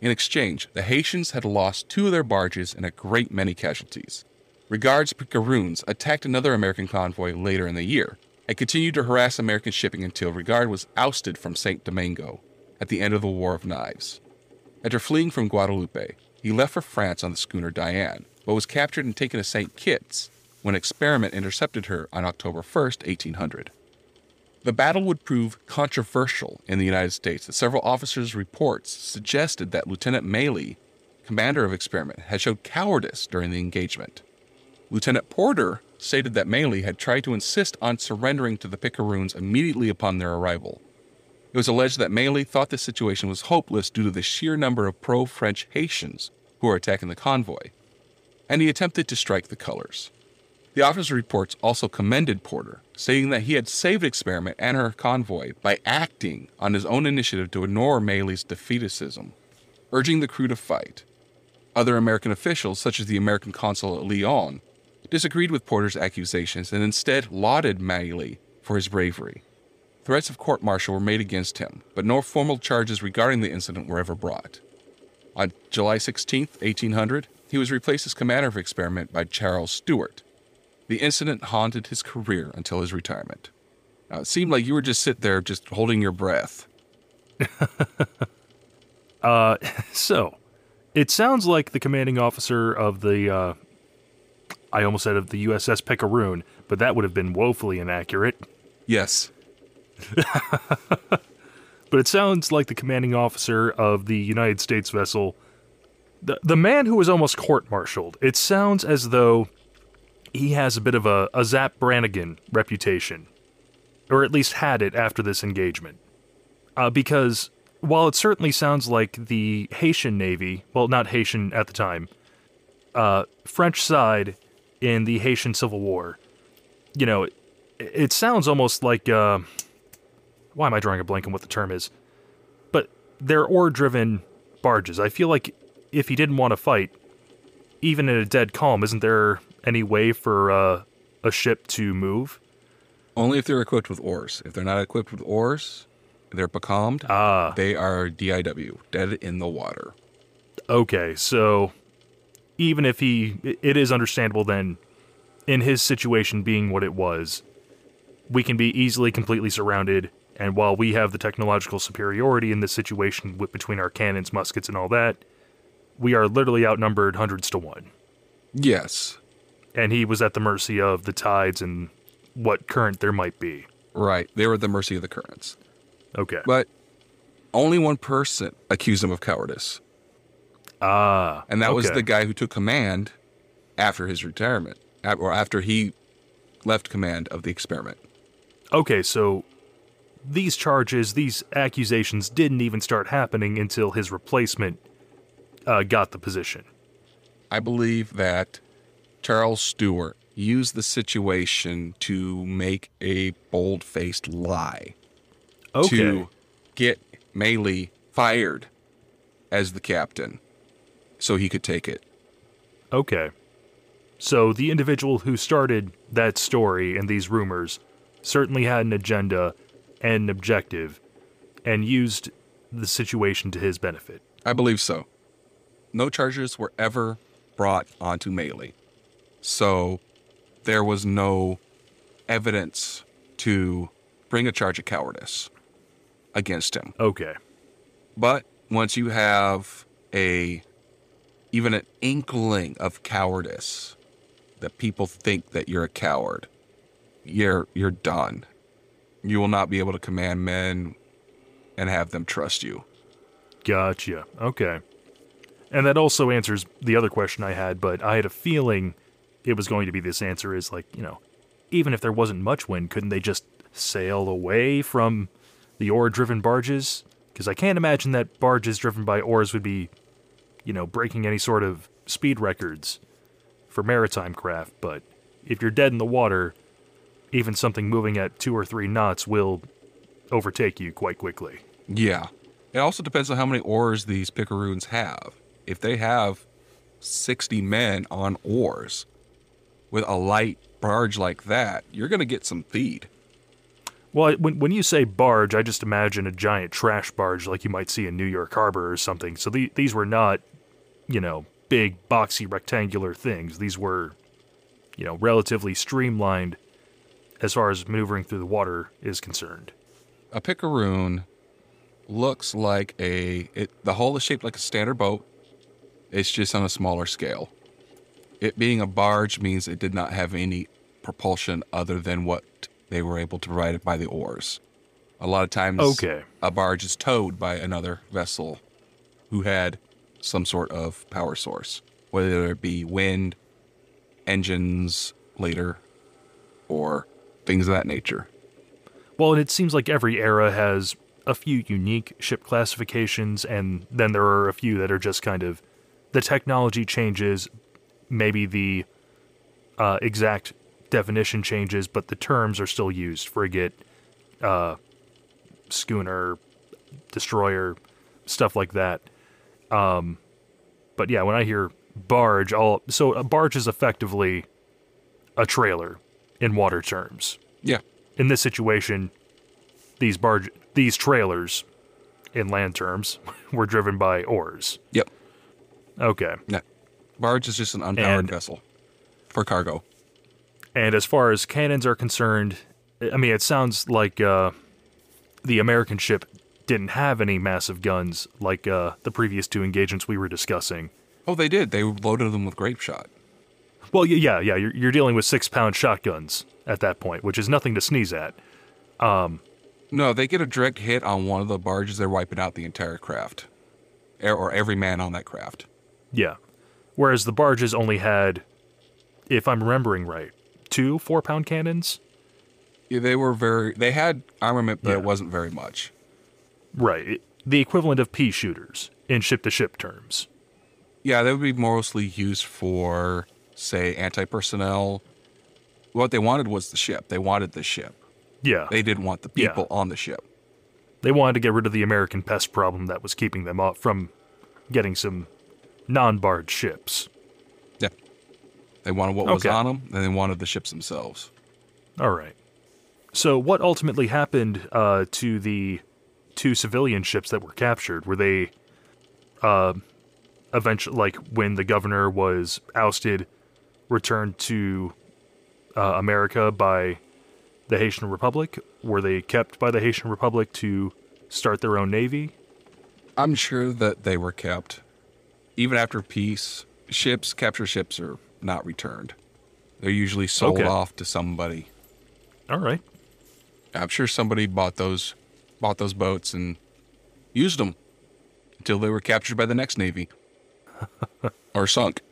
In exchange, the Haitians had lost two of their barges and a great many casualties. Regard's Picaroons attacked another American convoy later in the year and continued to harass American shipping until Regard was ousted from St. Domingo at the end of the War of Knives. After fleeing from Guadeloupe, he left for France on the schooner Diane, but was captured and taken to St. Kitts when Experiment intercepted her on October 1, 1800. The battle would prove controversial in the United States as several officers' reports suggested that Lieutenant Maley, commander of Experiment, had showed cowardice during the engagement. Lieutenant Porter stated that Maley had tried to insist on surrendering to the Picaroons immediately upon their arrival. It was alleged that Maley thought the situation was hopeless due to the sheer number of pro French Haitians who were attacking the convoy, and he attempted to strike the colors. The officer's reports also commended Porter, stating that he had saved Experiment and her convoy by acting on his own initiative to ignore Maley's defeatism, urging the crew to fight. Other American officials, such as the American consul at Lyon, disagreed with Porter's accusations and instead lauded Maley for his bravery. Threats of court martial were made against him, but no formal charges regarding the incident were ever brought. On July 16, 1800, he was replaced as commander of Experiment by Charles Stewart. The incident haunted his career until his retirement. Now, it seemed like you were just sit there, just holding your breath. [LAUGHS]
Uh, [LAUGHS] so, it sounds like the commanding officer of the, uh, I almost said of the USS Picaroon, but that would have been woefully inaccurate.
Yes, [LAUGHS]
But it sounds like the commanding officer of the United States vessel, the, the man who was almost court martialed. It sounds as though he has a bit of a, a Zapp Brannigan reputation, or at least had it after this engagement. Uh, because while it certainly sounds like the Haitian Navy, well, not Haitian at the time, uh, French side in the Haitian Civil War, you know, it, it sounds almost like. Uh, why am I drawing a blank on what the term is? But they're oar driven barges. I feel like if he didn't want to fight, even in a dead calm, isn't there any way for uh, a ship to move?
only if they're equipped with oars. If they're not equipped with oars, they're becalmed.
Ah,
They are DIW, dead in the water.
okay. So even if he, it- is understandable then, in his situation being what it was, we can be easily completely surrounded. And while we have the technological superiority in this situation with, between our cannons, muskets, and all that, we are literally outnumbered hundreds to one.
Yes,
and he was at the mercy of the tides and what current there might be.
right. They were at the mercy of the currents.
Okay.
But only one person accused him of cowardice,
Ah.
and that was the guy who took command after his retirement, or after he left command of the experiment.
Okay, so these charges, these accusations didn't even start happening until his replacement uh, got the position.
I believe that Charles Stewart used the situation to make a bold faced lie
Okay.
to get Maley fired as the captain so he could take it.
Okay. So the individual who started that story and these rumors certainly had an agenda and an objective and used the situation to his benefit.
I believe so. No charges were ever brought onto Maley. So there was no evidence to bring a charge of cowardice against him.
Okay.
But once you have a even an inkling of cowardice that people think that you're a coward, you're you're done. You will not be able to command men and have them trust you.
Gotcha. Okay. And that also answers the other question I had, but I had a feeling it was going to be this answer is like, you know, even if there wasn't much wind, couldn't they just sail away from the oar driven barges? Because I can't imagine that barges driven by oars would be, you know, breaking any sort of speed records for maritime craft, but if you're dead in the water, even something moving at two or three knots will overtake you quite quickly.
Yeah. It also depends on how many oars these picaroons have. If they have 60 men on oars with a light barge like that, you're going to get some feed.
Well, when when you say barge, I just imagine a giant trash barge like you might see in New York Harbor or something. So the, these were not, you know, big boxy rectangular things. These were, you know, relatively streamlined as far as maneuvering through the water is concerned.
A picaroon looks like a it, the hull is shaped like a standard boat. It's just on a smaller scale. It being a barge means it did not have any propulsion other than what they were able to provide by the oars. A lot of times,
Okay.
a barge is towed by another vessel who had some sort of power source, whether it be wind, engines later, or things of that nature.
Well, and it seems like every era has a few unique ship classifications, and then there are a few that are just kind of the technology changes, maybe the uh, exact definition changes, but the terms are still used frigate, uh, schooner, destroyer, stuff like that. Um, but yeah, when I hear barge, all so a barge is effectively a trailer in water terms.
Yeah.
In this situation, these barge these trailers in land terms [LAUGHS] were driven by oars.
Yep.
Okay.
Yeah. Barge is just an unpowered
And-
vessel for cargo.
And as far as cannons are concerned, I mean, it sounds like uh, the American ship didn't have any massive guns like uh, the previous two engagements we were discussing.
Oh, they did. They loaded them with grape shot.
Well, yeah, yeah, you're, you're dealing with six pound shotguns at that point, which is nothing to sneeze at.
No, they get a direct hit on one of the barges. They're wiping out the entire craft, or every man on that craft.
Yeah. Whereas the barges only had, if I'm remembering right, two four pound cannons.
Yeah, they were very. They had armament, but
Yeah.
it wasn't very much.
Right. The equivalent of pea shooters in ship to ship terms.
Yeah, they would be mostly used for, say, anti-personnel. What they wanted was the ship. They wanted the ship.
Yeah.
They didn't want the
Yeah.
people on the ship.
They wanted to get rid of the American pest problem that was keeping them off from getting some non barred ships.
Yeah. They wanted what was on them, and they wanted the ships themselves.
All right. So, what ultimately happened uh, to the two civilian ships that were captured? Were they, uh, eventually, like when the governor was ousted, returned to uh, America by the Haitian Republic? Were they kept by the Haitian Republic to start their own navy?
I'm sure that they were kept. Even after peace, ships, capture ships, are not returned. They're usually sold
Okay.
off to somebody.
All right.
I'm sure somebody bought those, bought those boats and used them until they were captured by the next navy [LAUGHS] or sunk.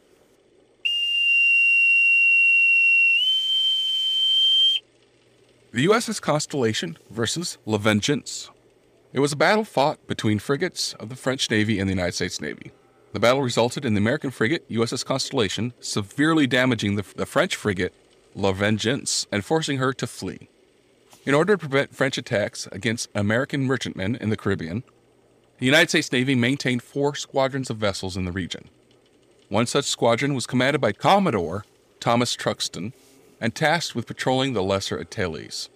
The USS Constellation versus La Vengeance. It was a battle fought between frigates of the French Navy and the United States Navy. The battle resulted in the American frigate USS Constellation severely damaging the, the French frigate La Vengeance and forcing her to flee. In order to prevent French attacks against American merchantmen in the Caribbean, the United States Navy maintained four squadrons of vessels in the region. One such squadron was commanded by Commodore Thomas Truxtun and tasked with patrolling the Lesser Antilles.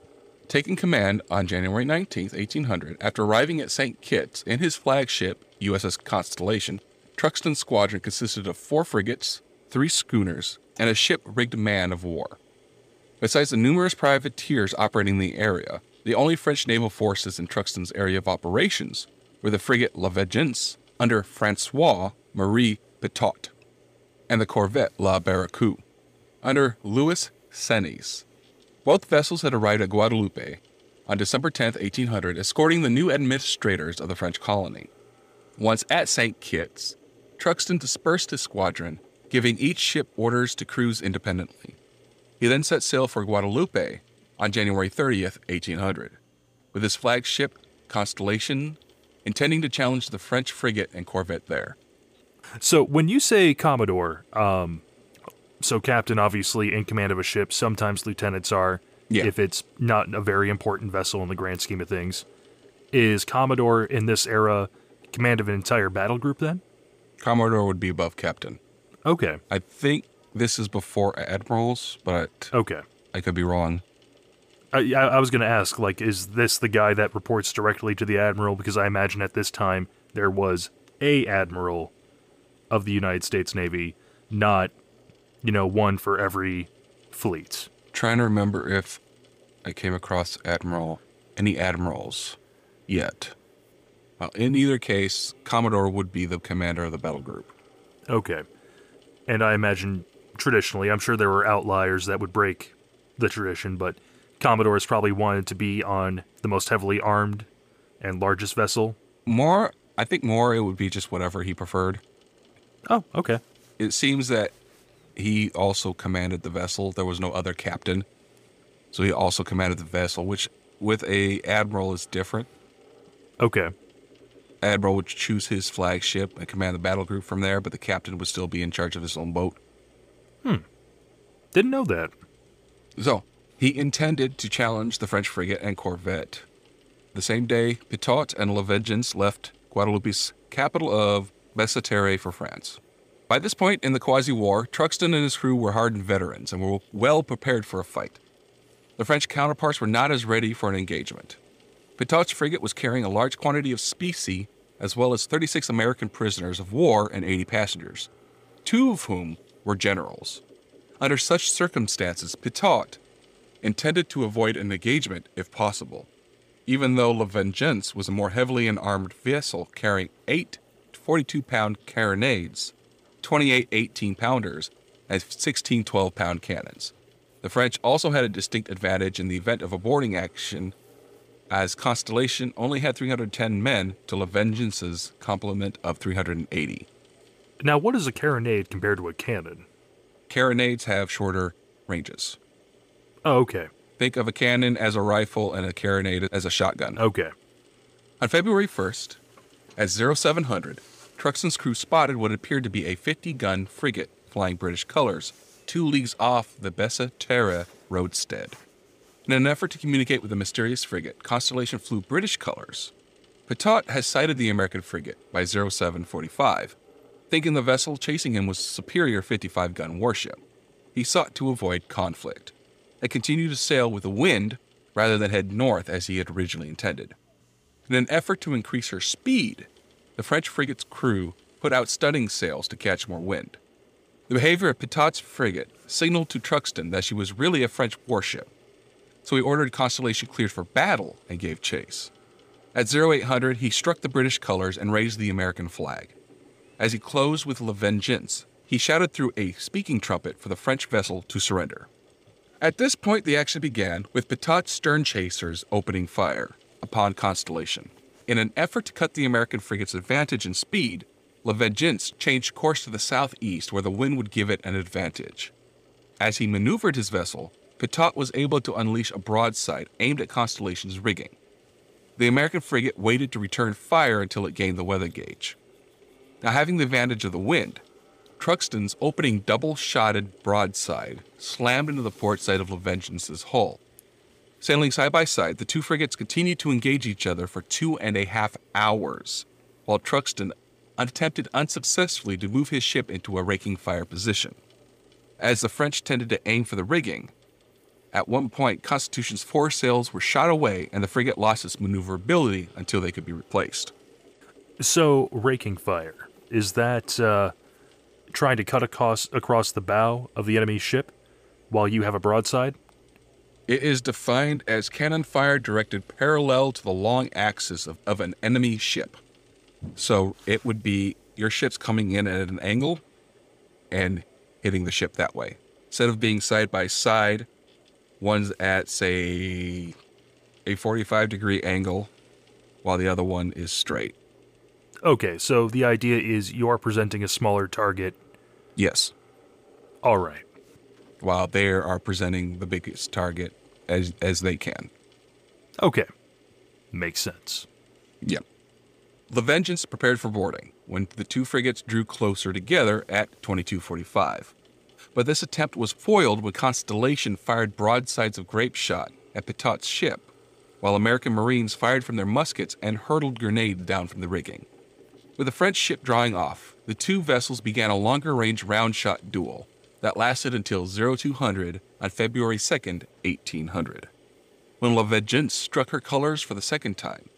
Taking command on January 19, 1800, after arriving at St. Kitts in his flagship USS Constellation, Truxtun's squadron consisted of four frigates, three schooners, and a ship rigged man of war. Besides the numerous privateers operating in the area, the only French naval forces in Truxtun's area of operations were the frigate La Vengeance under Francois Marie Pitot and the corvette La Barracoux under Louis Senez. Both vessels had arrived at Guadeloupe on December 10, 1800, escorting the new administrators of the French colony. Once at St. Kitts, Truxtun dispersed his squadron, giving each ship orders to cruise independently. He then set sail for Guadeloupe on January 30th, 1800, with his flagship Constellation intending to challenge the French frigate and corvette there.
So when you say Commodore, um, so captain obviously in command of a ship, sometimes lieutenants are,
Yeah.
if it's not a very important vessel in the grand scheme of things. Is Commodore in this era command of an entire battle group then?
Commodore would be above captain.
Okay.
I think this is before admirals, but
Okay.
I could be wrong.
I, I was going to ask, like, is this the guy that reports directly to the admiral? Because I imagine at this time there was a admiral of the United States Navy, not, you know, one for every fleet.
Trying to remember if I came across admiral, any admirals yet. Well, in either case, Commodore would be the commander of the battle group.
Okay. And I imagine traditionally, I'm sure there were outliers that would break the tradition, but Commodores probably wanted to be on the most heavily armed and largest vessel.
More, I think more it would be just whatever he preferred.
Oh, okay.
It seems that he also commanded the vessel. There was no other captain. So he also commanded the vessel, which with a admiral is different.
Okay.
Admiral would choose his flagship and command the battle group from there, but the captain would still be in charge of his own boat. Hmm.
Didn't know that.
So, he intended to challenge the French frigate and corvette. The same day, Pitot and La Vengeance left Guadeloupe's capital of Basseterre for France. By this point in the Quasi War, Truxtun and his crew were hardened veterans and were well prepared for a fight. The French counterparts were not as ready for an engagement. Pitot's frigate was carrying a large quantity of specie, as well as 36 American prisoners of war and 80 passengers, two of whom were generals. Under such circumstances, Pitot intended to avoid an engagement if possible, even though La Vengeance was a more heavily armed vessel carrying eight 42 pound carronades, 28 18 pounders, and 16 12 pound cannons. The French also had a distinct advantage in the event of a boarding action, as Constellation only had 310 men to La Vengeance's complement of 380.
Now, what is a carronade compared to a cannon?
Carronades have shorter ranges.
Oh, okay.
Think of a cannon as a rifle and a carronade as a shotgun.
Okay.
On February 1st, at 0700, Truxtun's crew spotted what appeared to be a 50 gun frigate flying British colors, two leagues off the Basseterre roadstead. In an effort to communicate with the mysterious frigate, Constellation flew British colors. Pitot has sighted the American frigate by 0745, thinking the vessel chasing him was a superior 55 gun warship. He sought to avoid conflict and continued to sail with the wind rather than head north as he had originally intended. In an effort to increase her speed, the French frigate's crew put out studding sails to catch more wind. The behavior of Pitot's frigate signaled to Truxtun that she was really a French warship, so he ordered Constellation cleared for battle and gave chase. At 0800, he struck the British colors and raised the American flag. As he closed with La Vengeance, he shouted through a speaking trumpet for the French vessel to surrender. At this point, the action began with Pitot's stern chasers opening fire upon Constellation. In an effort to cut the American frigate's advantage in speed, La Vengeance changed course to the southeast where the wind would give it an advantage. As he maneuvered his vessel, Pitot was able to unleash a broadside aimed at Constellation's rigging. The American frigate waited to return fire until it gained the weather gauge. Now, having the advantage of the wind, Truxtun's opening double shotted broadside slammed into the port side of La Vengeance's hull. Sailing side by side, the two frigates continued to engage each other for two and a half hours, while Truxtun attempted unsuccessfully to move his ship into a raking fire position. As the French tended to aim for the rigging, at one point Constitution's foresails were shot away and the frigate lost its maneuverability until they could be replaced.
So, raking fire. Is that uh, trying to cut across, across the bow of the enemy ship while you have a broadside?
It is defined as cannon fire directed parallel to the long axis of, of an enemy ship. So it would be your ship's coming in at an angle and hitting the ship that way. Instead of being side by side, one's at, say, a 45 degree angle while the other one is straight.
Okay, so the idea is you are presenting a smaller target.
Yes.
All right.
While they are presenting the biggest target as, as they can.
Okay. Makes sense.
Yep. The Vengeance prepared for boarding when the two frigates drew closer together at 2245. But this attempt was foiled when Constellation fired broadsides of grape shot at Pitot's ship, while American Marines fired from their muskets and hurled grenades down from the rigging. With the French ship drawing off, the two vessels began a longer range round shot duel that lasted until 0200 on February 2nd, 1800, when La Vengeance struck her colors for the second time.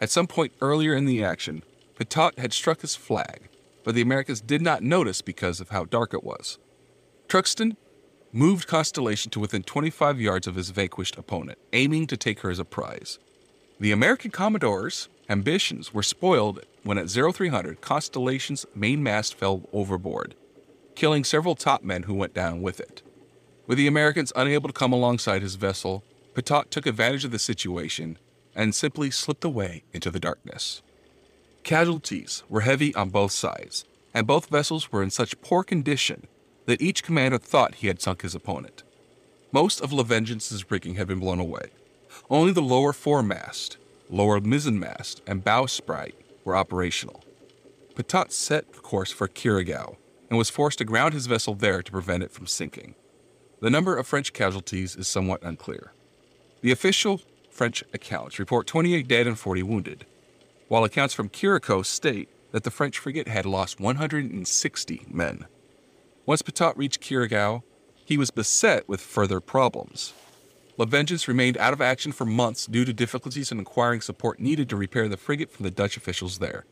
At some point earlier in the action, Pitot had struck his flag, but the Americans did not notice because of how dark it was. Truxtun moved Constellation to within 25 yards of his vanquished opponent, aiming to take her as a prize. The American Commodore's ambitions were spoiled when at 0300 Constellation's main mast fell overboard, killing several top men who went down with it. With the Americans unable to come alongside his vessel, Pitot took advantage of the situation and simply slipped away into the darkness. Casualties were heavy on both sides, and both vessels were in such poor condition that each commander thought he had sunk his opponent. Most of La Vengeance's rigging had been blown away. Only the lower foremast, lower mizzenmast, and bowsprit were operational. Pitot set course for Curacao and was forced to ground his vessel there to prevent it from sinking. The number of French casualties is somewhat unclear. The official French accounts report 28 dead and 40 wounded, while accounts from Curacao state that the French frigate had lost 160 men. Once Pitot reached Curacao, he was beset with further problems. La Vengeance remained out of action for months due to difficulties in acquiring support needed to repair the frigate from the Dutch officials there.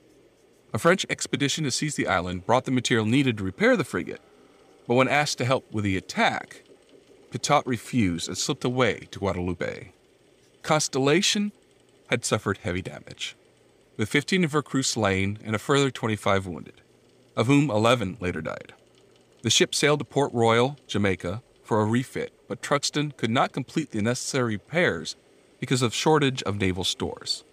A French expedition to seize the island brought the material needed to repair the frigate, but when asked to help with the attack, Pitot refused and slipped away to Guadeloupe. Constellation had suffered heavy damage, with 15 of her crew slain and a further 25 wounded, of whom 11 later died. The ship sailed to Port Royal, Jamaica, for a refit, but Truxtun could not complete the necessary repairs because of shortage of naval stores.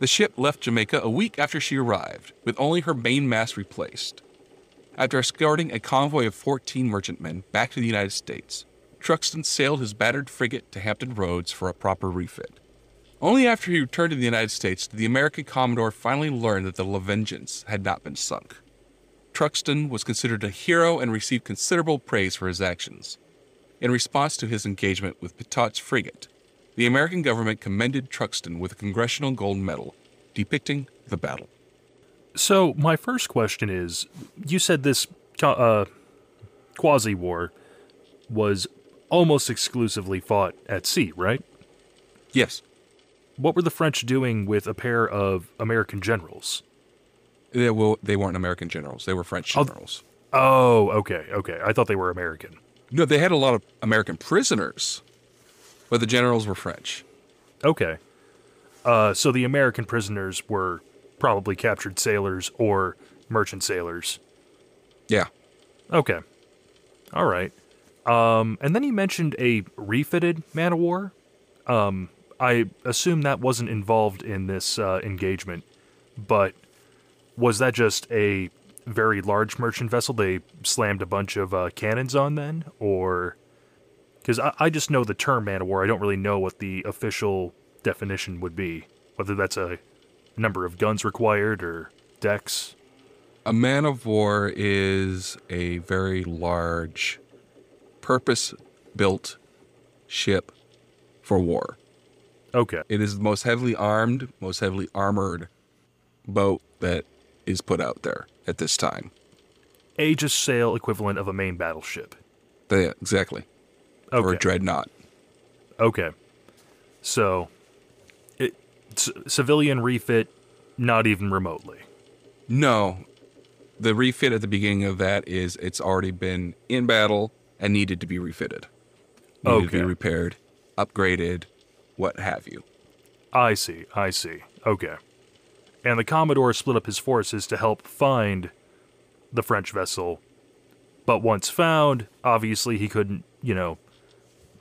The ship left Jamaica a week after she arrived, with only her mainmast replaced. After escorting a convoy of 14 merchantmen back to the United States, Truxtun sailed his battered frigate to Hampton Roads for a proper refit. Only after he returned to the United States did the American Commodore finally learn that the La Vengeance had not been sunk. Truxtun was considered a hero and received considerable praise for his actions. In response to his engagement with Pitot's frigate, the American government commended Truxtun with a Congressional Gold Medal depicting the battle.
So, my first question is you said this uh, quasi war was almost exclusively fought at sea, right?
Yes.
What were the French doing with a pair of American generals?
They, well, they weren't American generals, they were French generals.
Oh, okay, okay. I thought they were American.
No, they had a lot of American prisoners, but the generals were French.
Okay. Uh, so the American prisoners were probably captured sailors or merchant sailors.
Yeah.
Okay. All right. Um, and then he mentioned a refitted man of war. Um, I assume that wasn't involved in this uh, engagement, but was that just a very large merchant vessel they slammed a bunch of uh, cannons on then? Or. Because I, I just know the term man of war. I don't really know what the official definition would be. Whether that's a number of guns required or decks.
A man of war is a very large, purpose built ship for war.
Okay.
It is the most heavily armed, most heavily armored boat that is put out there at this time.
age of sail equivalent of a main battleship.
Yeah, exactly.
Okay.
Or a dreadnought.
Okay. So, it, c- civilian refit, not even remotely.
No. The refit at the beginning of that is it's already been in battle and needed to be refitted. Needed to be repaired, upgraded, what have you.
I see, I see. Okay. And the Commodore split up his forces to help find the French vessel. But once found, obviously he couldn't, you know,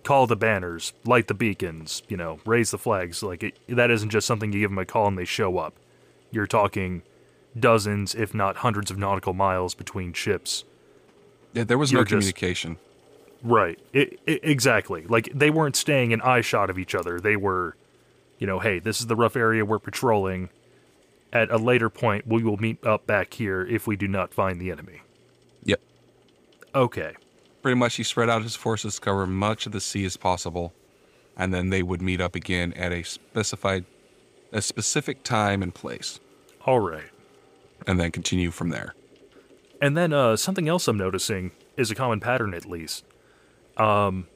call the banners, light the beacons, you know, raise the flags. Like, it, that isn't just something you give them a call and they show up. You're talking dozens, if not hundreds of nautical miles between ships.
Yeah, there was
You're
no
just-
communication.
Right. I i exactly. Like they weren't staying in eye shot of each other. They were, you know, hey, this is the rough area we're patrolling. At a later point, we will meet up back here if we do not find the enemy.
Yep.
Okay.
Pretty much he spread out his forces to cover much of the sea as possible, and then they would meet up again at a specified a specific time and place,
All right.
and then continue from there.
And then uh, something else I'm noticing is a common pattern, at least. Um,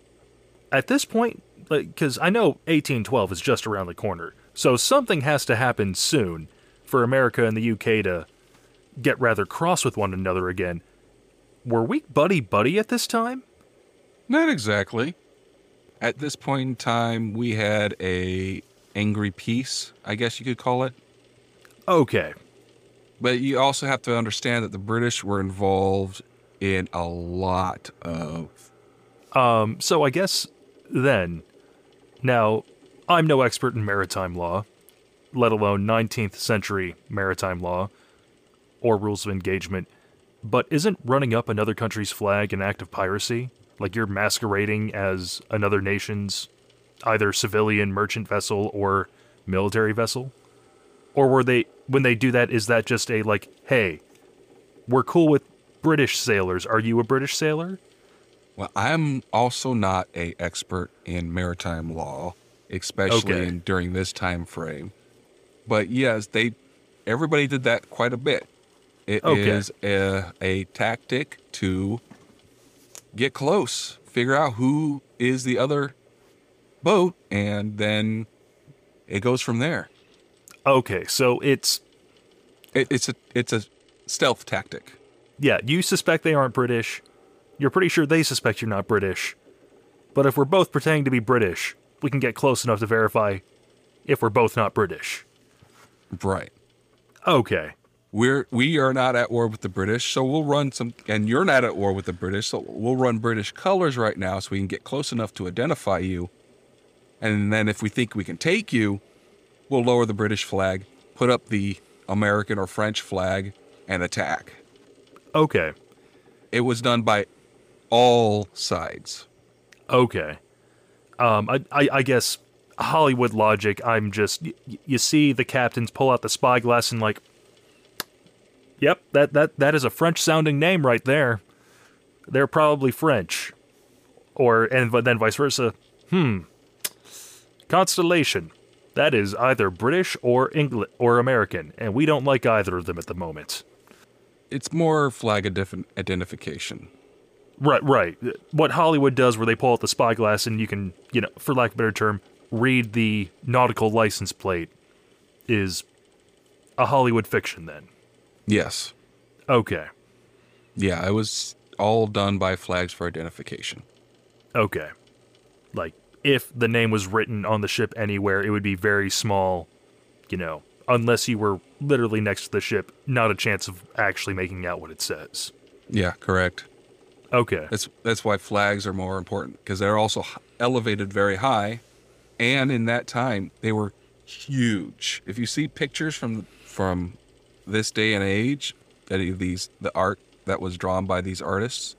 at this point, because I know 1812 is just around the corner, so something has to happen soon for America and the UK to get rather cross with one another again. Were we buddy buddy at this time?
Not exactly. At this point in time, we had a angry peace, I guess you could call it.
Okay.
But you also have to understand that the British were involved in a lot of.
Um, so I guess then, now, I'm no expert in maritime law, let alone 19th century maritime law or rules of engagement, but isn't running up another country's flag an act of piracy? Like you're masquerading as another nation's either civilian merchant vessel or military vessel? Or were they when they do that is that just a like, "Hey, we're cool with British sailors. Are you a British sailor?"
Well, I'm also not a expert in maritime law, especially
Okay.
in, during this time frame. But yes, they everybody did that quite a bit. It is
Okay.
a, a tactic to get close, figure out who is the other boat, and then it goes from there.
Okay, so it's
It, it's a it's a stealth tactic.
yeah, you suspect they aren't British. You're pretty sure they suspect you're not British. But if we're both pretending to be British, we can get close enough to verify if we're both not British.
Right.
Okay.
we're we are not at war with the British, so we'll run some and you're not at war with the British, so we'll run British colors right now so we can get close enough to identify you. And then if we think we can take you, we'll lower the British flag, put up the American or French flag and attack.
Okay.
It was done by all sides.
Okay. Um, I, I, I guess Hollywood logic. I'm just y- you see the captains pull out the spyglass and like, yep, that that that is a French sounding name right there. They're probably French, or and but then vice versa. Hmm. Constellation. That is either British or England or American, and we don't like either of them at the moment.
It's more flag identification.
Right, right. What Hollywood does, where they pull out the spyglass and you can, you know, for lack of a better term, read the nautical license plate, is a Hollywood fiction. Then,
Yes.
okay,
Yeah, it was all done by flags for identification.
okay. Like, if the name was written on the ship anywhere, it would be very small, you know, unless you were literally next to the ship. Not a chance of actually making out what it says.
Yeah, correct.
Okay,
That's that's why flags are more important because they're also elevated very high, and in that time they were huge. If you see pictures from from this day and age, any of these the art that was drawn by these artists,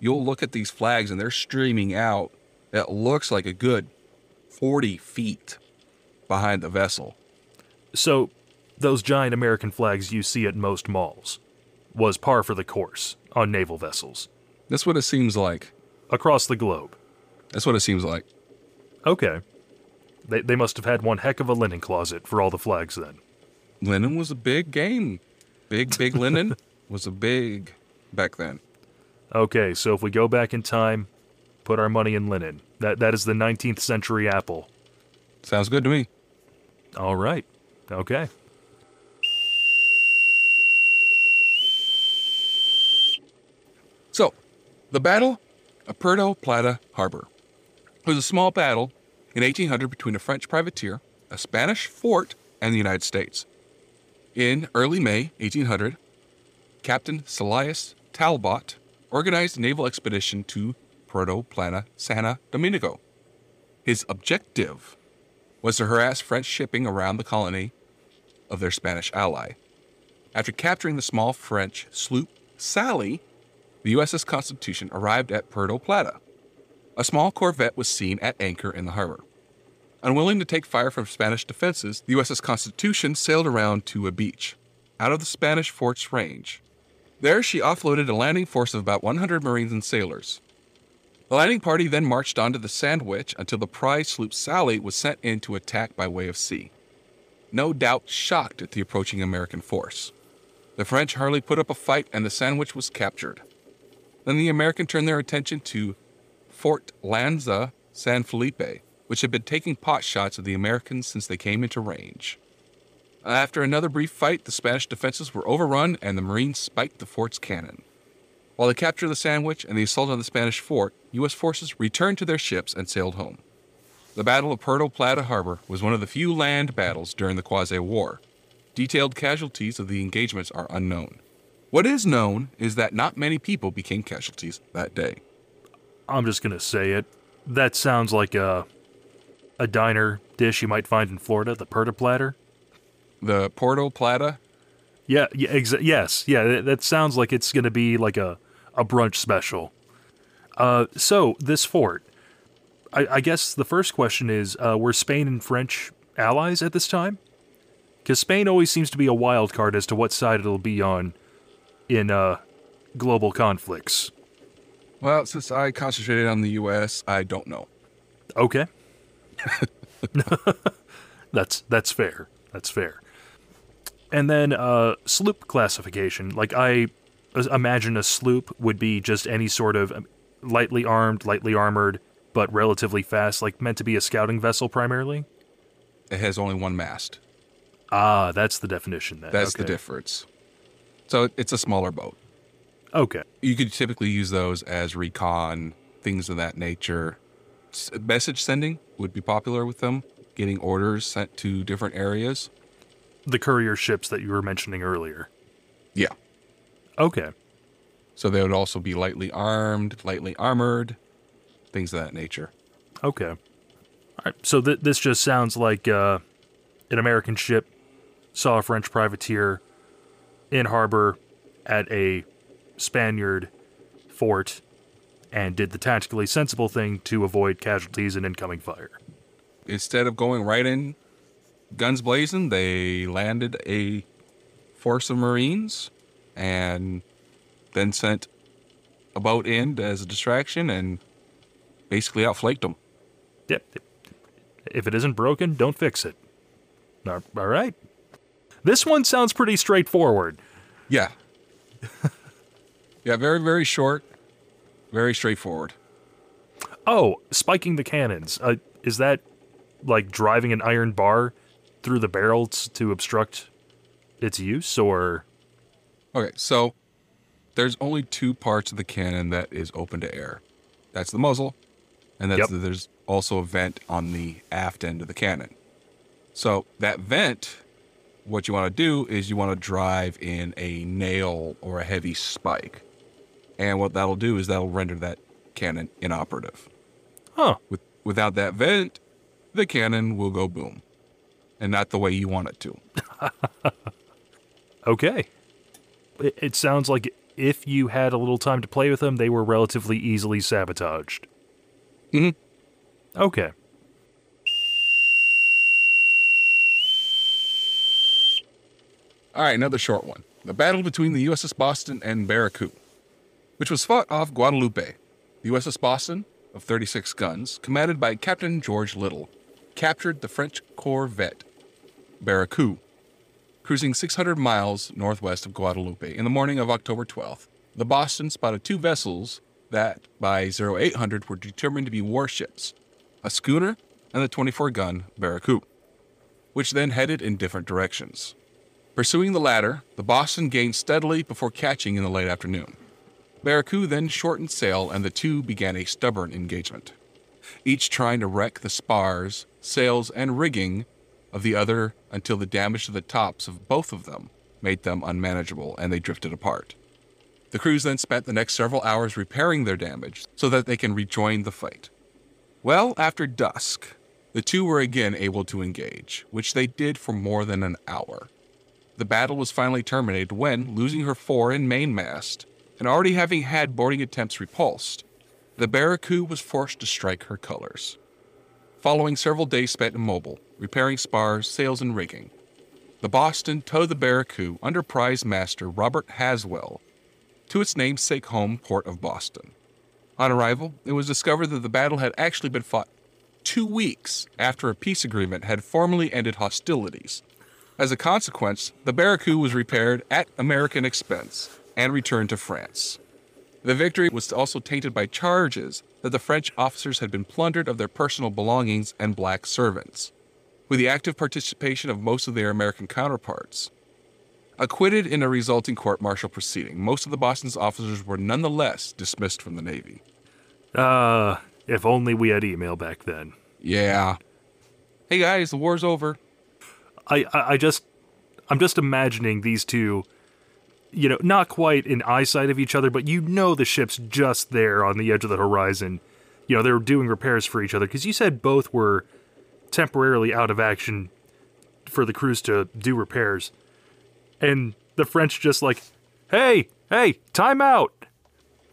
you'll look at these flags and they're streaming out. It looks like a good forty feet behind the vessel.
so those giant American flags you see at most malls was par for the course on naval vessels.
That's what it seems like.
across the globe.
That's what it seems like.
Okay. They, they must have had one heck of a linen closet for all the flags then.
Linen was a big game. Big big [LAUGHS] linen was a big back then.
Okay, so if we go back in time, put our money in linen. That that is the 19th century apple.
Sounds good to me.
All right. Okay.
So, the Battle of Puerto Plata Harbor it was a small battle in 1800 between a French privateer, a Spanish fort, and the United States. In early May 1800, Captain Silas Talbot organized a naval expedition to Puerto Plata, Santo Domingo. His objective was to harass French shipping around the colony of their Spanish ally. After capturing the small French sloop Sally, the USS Constitution arrived at Puerto Plata. A small corvette was seen at anchor in the harbor. Unwilling to take fire from Spanish defenses, the USS Constitution sailed around to a beach, out of the Spanish fort's range. There, she offloaded a landing force of about 100 Marines and sailors. The landing party then marched on to the Sandwich until the prize sloop Sally was sent in to attack by way of sea. No doubt shocked at the approaching American force. The French hardly put up a fight and the Sandwich was captured. Then the American turned their attention to Fort Lanza San Felipe, which had been taking pot shots at the Americans since they came into range. After another brief fight, the Spanish defenses were overrun and the Marines spiked the fort's cannon. While the capture of the Sandwich and the assault on the Spanish fort, U.S. forces returned to their ships and sailed home. The Battle of Puerto Plata Harbor was one of the few land battles during the Quasi War. Detailed casualties of the engagements are unknown. What is known is that not many people became casualties that day.
I'm just going to say it. That sounds like a a diner dish you might find in Florida, the Perta platter.
The Puerto Plata,
Yeah, yeah exa- yes. Yeah, that, that sounds like it's going to be like a a brunch special. Uh, so this fort, I, I guess the first question is: uh, Were Spain and French allies at this time? Because Spain always seems to be a wild card as to what side it'll be on in uh, global conflicts.
Well, since I concentrated on the U.S., I don't know.
Okay. [LAUGHS] that's that's fair. That's fair. And then uh, sloop classification. Like I imagine a sloop would be just any sort of um, lightly armed, lightly armored, but relatively fast, like meant to be a scouting vessel primarily.
It has only one mast.
Ah, that's the definition then.
That's the difference. So it's a smaller boat.
Okay.
You could typically use those as recon, things of that nature. S- message sending would be popular with them, getting orders sent to different areas.
The courier ships that you were mentioning earlier.
Yeah.
Okay.
So they would also be lightly armed, lightly armored, things of that nature.
Okay. All right. So th- this just sounds like uh, an American ship saw a French privateer in harbor at a Spaniard fort and did the tactically sensible thing to avoid casualties and incoming fire.
Instead of going right in, guns blazing, they landed a force of Marines and then sent a boat in as a distraction and basically outflanked them.
Yep. If it isn't broken, don't fix it. All all right. This one sounds pretty straightforward.
Yeah. [LAUGHS] yeah, very, very short, very straightforward.
Oh, spiking the cannons. Uh, is that like driving an iron bar through the barrels to obstruct its use, or
Okay, so there's only two parts of the cannon that is open to air. That's the muzzle, and that's
Yep.
the, there's also a vent on the aft end of the cannon. So that vent, what you want to do is you want to drive in a nail or a heavy spike, and what that'll do is that'll render that cannon inoperative.
huh?
With without that vent, the cannon will go boom, and not the way you want it to. [LAUGHS]
Okay. It, it sounds like if you had a little time to play with them, they were relatively easily sabotaged.
Mhm.
Okay.
All right, another short one. The battle between the USS Boston and Barracuda, which was fought off Guadeloupe. The USS Boston, of 36 guns, commanded by Captain George Little, captured the French corvette Barracuda, cruising 600 miles northwest of Guadeloupe in the morning of October 12th. The Boston spotted two vessels that, by 0800, were determined to be warships a schooner and the 24 gun Barracuda, which then headed in different directions. Pursuing the latter, the Boston gained steadily before catching in the late afternoon. Barracuda then shortened sail and the two began a stubborn engagement, each trying to wreck the spars, sails, and rigging of the other until the damage to the tops of both of them made them unmanageable and they drifted apart. The crews then spent the next several hours repairing their damage so that they can rejoin the fight. Well, after dusk, the two were again able to engage, which they did for more than an hour. The battle was finally terminated when, losing her fore and mainmast, and already having had boarding attempts repulsed, the Barracuda was forced to strike her colors. Following several days spent immobile, repairing spars, sails, and rigging, the Boston towed the Barracuda under prize master Robert Haswell to its namesake home port of Boston. On arrival, it was discovered that the battle had actually been fought two weeks after a peace agreement had formally ended hostilities. As a consequence, the Barracuda was repaired at American expense and returned to France. The victory was also tainted by charges that the French officers had been plundered of their personal belongings and black servants, with the active participation of most of their American counterparts. Acquitted in a resulting court martial proceeding, most of the Boston's officers were nonetheless dismissed from the Navy.
Uh, if only we had email back then.
Yeah. Hey guys, the war's over.
I, I, I just, I'm just imagining these two, you know, not quite in eyesight of each other, but you know the ship's just there on the edge of the horizon. You know, they're doing repairs for each other because you said both were temporarily out of action for the crews to do repairs. And the French just like, hey, hey, time out.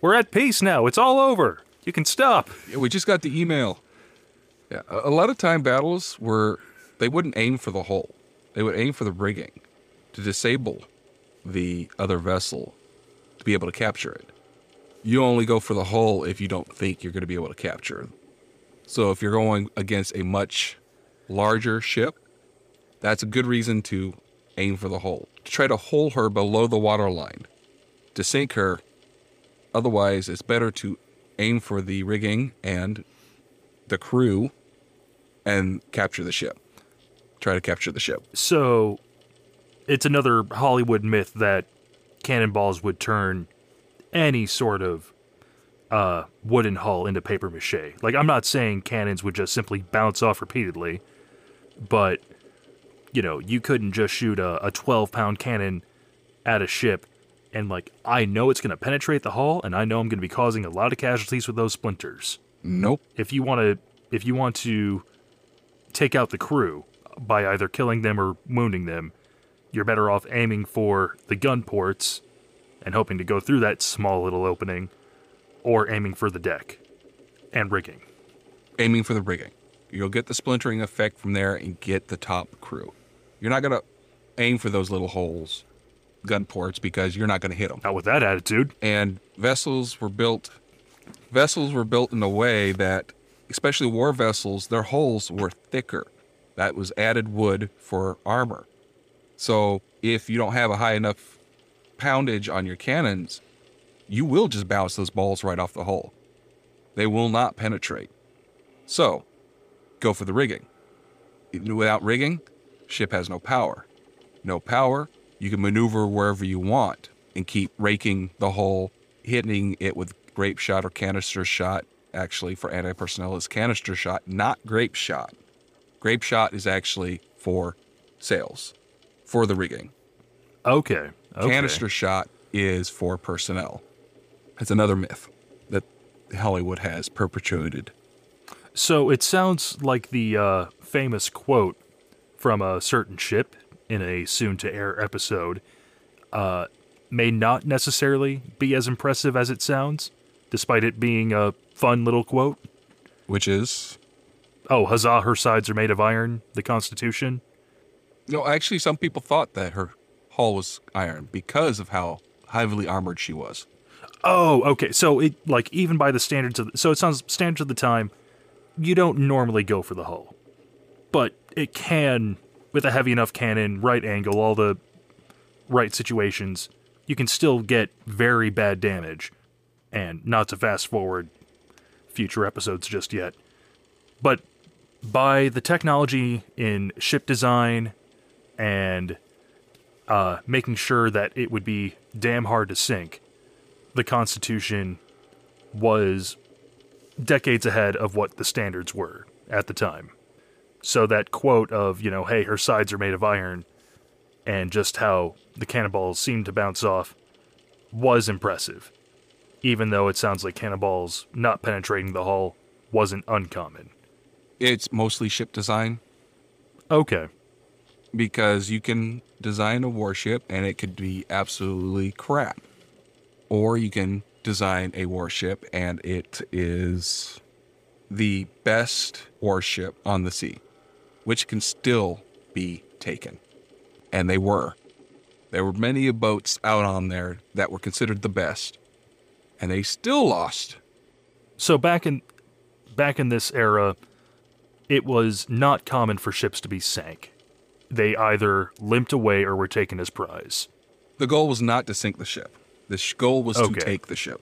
We're at peace now. It's all over. You can stop.
Yeah, we just got the email. Yeah, a lot of time battles were they wouldn't aim for the hull. They would aim for the rigging to disable the other vessel to be able to capture it. You only go for the hull if you don't think you're going to be able to capture. So if you're going against a much larger ship, that's a good reason to aim for the hull. To try to hull her below the waterline. To sink her, otherwise it's better to aim for the rigging and the crew and capture the ship. Try to capture the ship.
So, it's another Hollywood myth that cannonballs would turn any sort of uh, wooden hull into paper mache. Like, I'm not saying cannons would just simply bounce off repeatedly, but, you know, you couldn't just shoot a, a 12 pound cannon at a ship and, like, I know it's going to penetrate the hull and I know I'm going to be causing a lot of casualties with those splinters.
Nope.
If you want to, if you want to take out the crew by either killing them or wounding them, you're better off aiming for the gun ports and hoping to go through that small little opening, or aiming for the deck and rigging.
Aiming for the rigging. You'll get the splintering effect from there and get the top crew. You're not going to aim for those little holes, gun ports, because you're not going to hit them.
Not with that attitude.
and vessels were built vessels were built in a way that especially war vessels their hulls were thicker that was added wood for armor so if you don't have a high enough poundage on your cannons you will just bounce those balls right off the hull. They will not penetrate. So go for the rigging. Without rigging ship has no power. No power. You can maneuver wherever you want and keep raking the hull hitting it with grape shot or canister shot. Actually, for anti personnel, is canister shot, not grape shot. Grape shot is actually for sails, for the rigging.
Okay. okay.
Canister shot is for personnel. It's another myth that Hollywood has perpetuated.
So it sounds like the uh, famous quote from a certain ship in a soon to air episode uh, may not necessarily be as impressive as it sounds, despite it being a fun little quote.
Which is
Oh, huzzah, her sides are made of iron, the Constitution.
No, actually, some people thought that her hull was iron because of how heavily armored she was.
Oh, okay. So it like even by the standards of so it sounds standards of the time, you don't normally go for the hull, but it can with a heavy enough cannon, right angle, all the right situations, you can still get very bad damage. And not to fast forward future episodes just yet, but by the technology in ship design and uh, making sure that it would be damn hard to sink, the Constitution was decades ahead of what the standards were at the time. So that quote of, you know, hey, her sides are made of iron, and just how the cannonballs seemed to bounce off was impressive. Even though it sounds like cannonballs not penetrating the hull wasn't uncommon.
It's mostly ship design
Okay.
Because you can design a warship and it could be absolutely crap. Or you can design a warship and it is the best warship on the sea, which can still be taken. And they were. There were many boats out on there that were considered the best, and they still lost.
So back in back in this era, it was not common for ships to be sank. They either limped away or were taken as prize.
The goal was not to sink the ship. The sh- goal was
Okay.
to take the ship,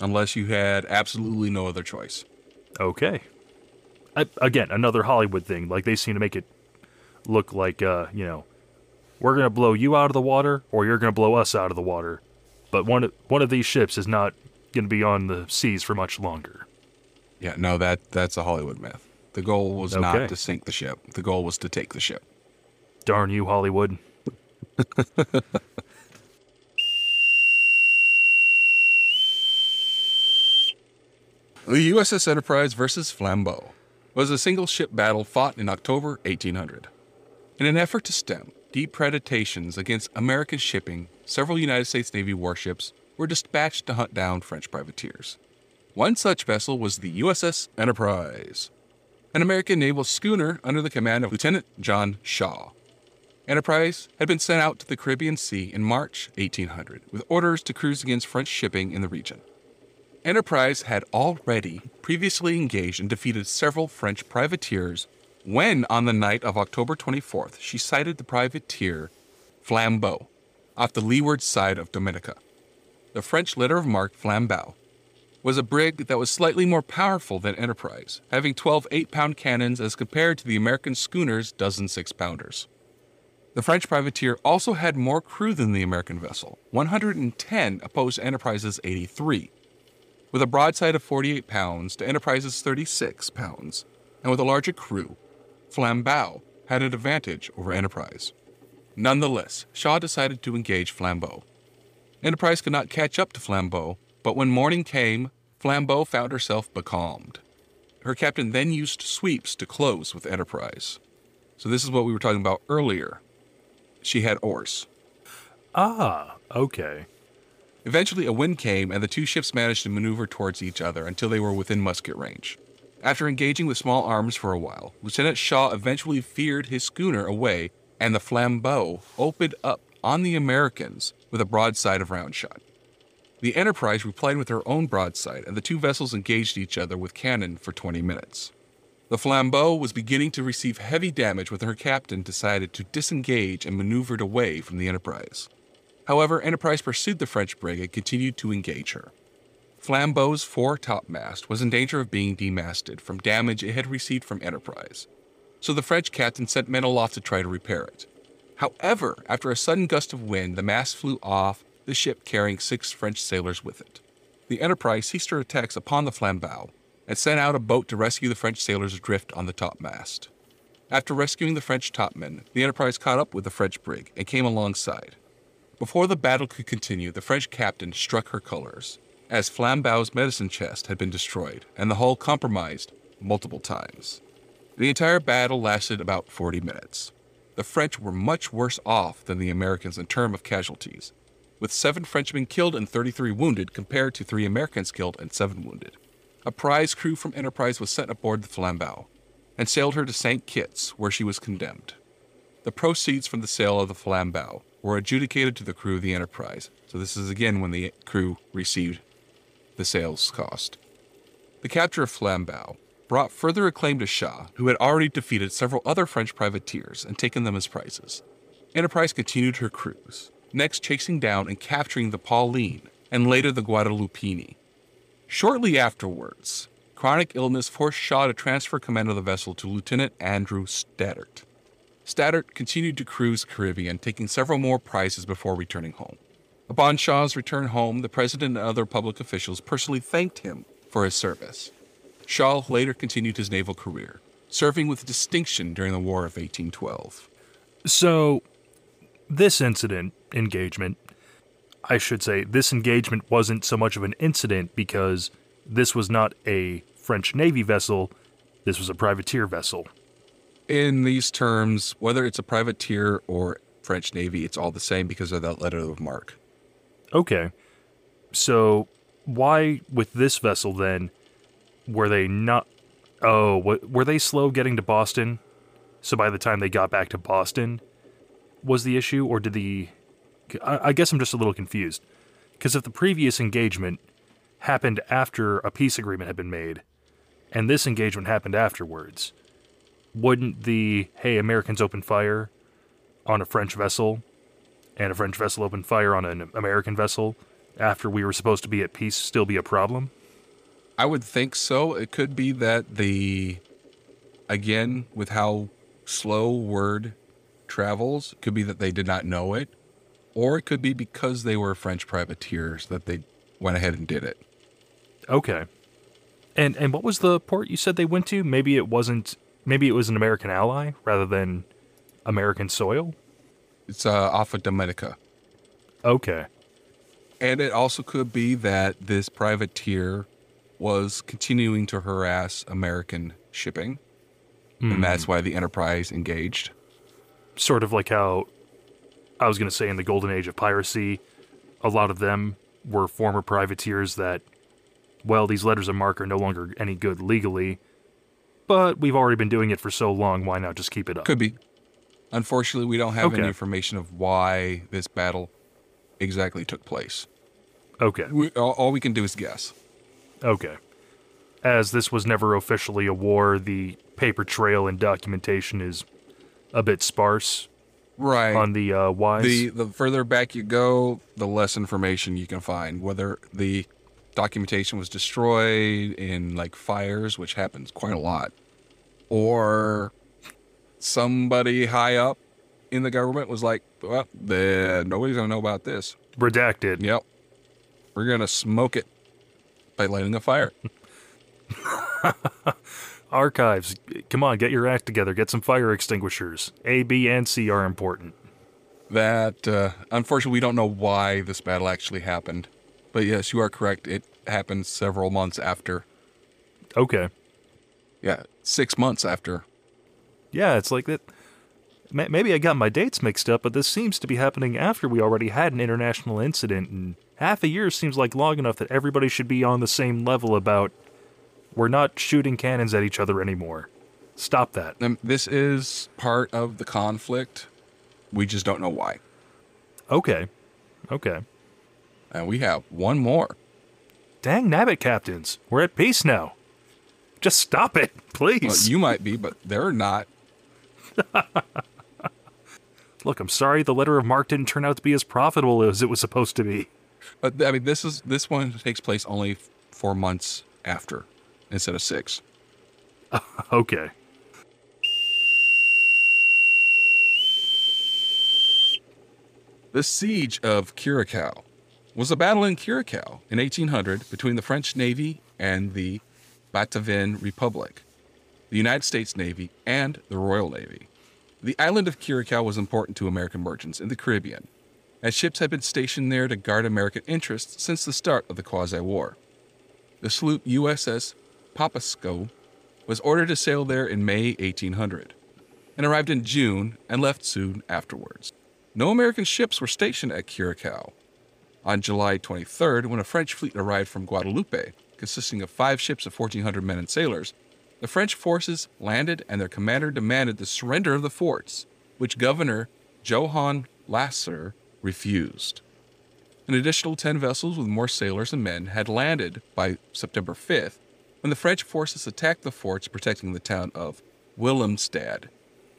unless you had absolutely no other choice.
Okay. I, again, another Hollywood thing. Like they seem to make it look like, uh, you know, we're gonna blow you out of the water, or you're gonna blow us out of the water. But one of, one of these ships is not gonna be on the seas for much longer.
Yeah, no, that that's a Hollywood myth. The goal was
Okay.
not to sink the ship. The goal was to take the ship.
Darn you, Hollywood.
The USS Enterprise versus Flambeau was a single ship battle fought in October 1800. In an effort to stem deep predations against American shipping, several United States Navy warships were dispatched to hunt down French privateers. One such vessel was the USS Enterprise, an American naval schooner under the command of Lieutenant John Shaw. Enterprise had been sent out to the Caribbean Sea in March 1800 with orders to cruise against French shipping in the region. Enterprise had already previously engaged and defeated several French privateers when, on the night of October 24th, she sighted the privateer Flambeau off the leeward side of Dominica. The French letter of marque Flambeau was a brig that was slightly more powerful than Enterprise, having 12 8 pound cannons as compared to the American schooner's dozen 6 pounders. The French privateer also had more crew than the American vessel 110 opposed Enterprise's 83 with a broadside of 48 pounds to Enterprise's 36 pounds, and with a larger crew, Flambeau had an advantage over Enterprise. Nonetheless, Shaw decided to engage Flambeau. Enterprise could not catch up to Flambeau, but when morning came, Flambeau found herself becalmed. Her captain then used sweeps to close with Enterprise. So, this is what we were talking about earlier. She had oars.
Ah, okay.
Eventually, a wind came, and the two ships managed to maneuver towards each other until they were within musket range. After engaging with small arms for a while, Lieutenant Shaw eventually veered his schooner away, and the flambeau opened up on the Americans with a broadside of round shot. The Enterprise replied with her own broadside, and the two vessels engaged each other with cannon for 20 minutes. The flambeau was beginning to receive heavy damage when her captain decided to disengage and maneuvered away from the Enterprise. However, Enterprise pursued the French brig and continued to engage her. Flambeau's fore topmast was in danger of being demasted from damage it had received from Enterprise, so the French captain sent men aloft to try to repair it. However, after a sudden gust of wind, the mast flew off, the ship carrying six French sailors with it. The Enterprise ceased her attacks upon the flambeau and sent out a boat to rescue the French sailors adrift on the topmast. After rescuing the French topmen, the Enterprise caught up with the French brig and came alongside. Before the battle could continue, the French captain struck her colors, as Flambeau's medicine chest had been destroyed and the hull compromised multiple times. The entire battle lasted about 40 minutes. The French were much worse off than the Americans in terms of casualties, with seven Frenchmen killed and 33 wounded compared to three Americans killed and seven wounded. A prize crew from Enterprise was sent aboard the Flambeau and sailed her to St. Kitts, where she was condemned. The proceeds from the sale of the Flambeau were adjudicated to the crew of the Enterprise. So this is again when the crew received the sales cost. The capture of Flambeau brought further acclaim to Shaw, who had already defeated several other French privateers and taken them as prizes. Enterprise continued her cruise, next chasing down and capturing the Pauline and later the Guadalupini. Shortly afterwards, chronic illness forced Shaw to transfer command of the vessel to Lieutenant Andrew Sterett. Sterett continued to cruise the Caribbean, taking several more prizes before returning home. Upon Shaw's return home, the president and other public officials personally thanked him for his service. Shaw later continued his naval career, serving with distinction during the War of 1812.
So, this incident, engagement, I should say, this engagement wasn't so much of an incident because this was not a French Navy vessel, this was a privateer vessel
in these terms, whether it's a privateer or French Navy, it's all the same because of that letter of marque.
Okay. So, why with this vessel then were they not? Oh, what, were they slow getting to Boston? So by the time they got back to Boston, was the issue, or did the? I, I guess I'm just a little confused because if the previous engagement happened after a peace agreement had been made, and this engagement happened afterwards, wouldn't the hey Americans open fire on a French vessel and a French vessel open fire on an American vessel after we were supposed to be at peace still be a problem?
I would think so. It could be that the again with how slow word travels, could be that they did not know it, or it could be because they were French privateers that they went ahead and did it.
Okay. And and what was the port you said they went to? Maybe it wasn't maybe it was an American ally rather than American soil.
It's uh, off of Dominica.
Okay.
And it also could be that this privateer was continuing to harass American shipping, mm. and that's why the Enterprise engaged.
Sort of like how I was going to say in the golden age of piracy, a lot of them were former privateers that well, these letters of marque are no longer any good legally, but we've already been doing it for so long, why not just keep it up?
Could be. Unfortunately, we don't have any information of why this battle exactly took place.
Okay.
We, all, all we can do is guess.
Okay. As this was never officially a war, the paper trail and documentation is a bit sparse
Right.
on the uh, whys.
the the further back you go, the less information you can find. Whether the documentation was destroyed in like fires, which happens quite a lot, or somebody high up in the government was like, "Well, the, nobody's gonna know about this."
Redacted.
Yep, we're gonna smoke it by lighting a fire. [LAUGHS]
Archives. Come on, get your act together. Get some fire extinguishers. A, B, and C are important.
That uh, unfortunately, we don't know why this battle actually happened. But yes, you are correct. It happened several months after.
Okay.
Yeah, six months after.
Yeah, it's like that. Maybe I got my dates mixed up, but this seems to be happening after we already had an international incident, and half a year seems like long enough that everybody should be on the same level about we're not shooting cannons at each other anymore. Stop that.
Um, this is part of the conflict. We just don't know why.
Okay. Okay.
And we have one more.
Dang nabbit captains, we're at peace now. Just stop it, [LAUGHS] please.
Well, you might be, but they're not. [LAUGHS]
Look, I'm sorry the letter of mark didn't turn out to be as profitable as it was supposed to be.
But I mean, this is this one takes place only four months after, instead of six. [LAUGHS]
Okay.
The Siege of Curacao was a battle in Curacao in 1800 between the French Navy and the Batavian Republic, the United States Navy, and the Royal Navy. The island of Curacao was important to American merchants in the Caribbean, as ships had been stationed there to guard American interests since the start of the Quasi War. The sloop USS Patapsco was ordered to sail there in May 1800 and arrived in June and left soon afterwards. No American ships were stationed at Curacao. On July 23rd, when a French fleet arrived from Guadeloupe, consisting of five ships of 1,400 men and sailors, the French forces landed and their commander demanded the surrender of the forts, which Governor Johann Lauffer refused. An additional 10 vessels with more sailors and men had landed by September 5th when the French forces attacked the forts protecting the town of Willemstad,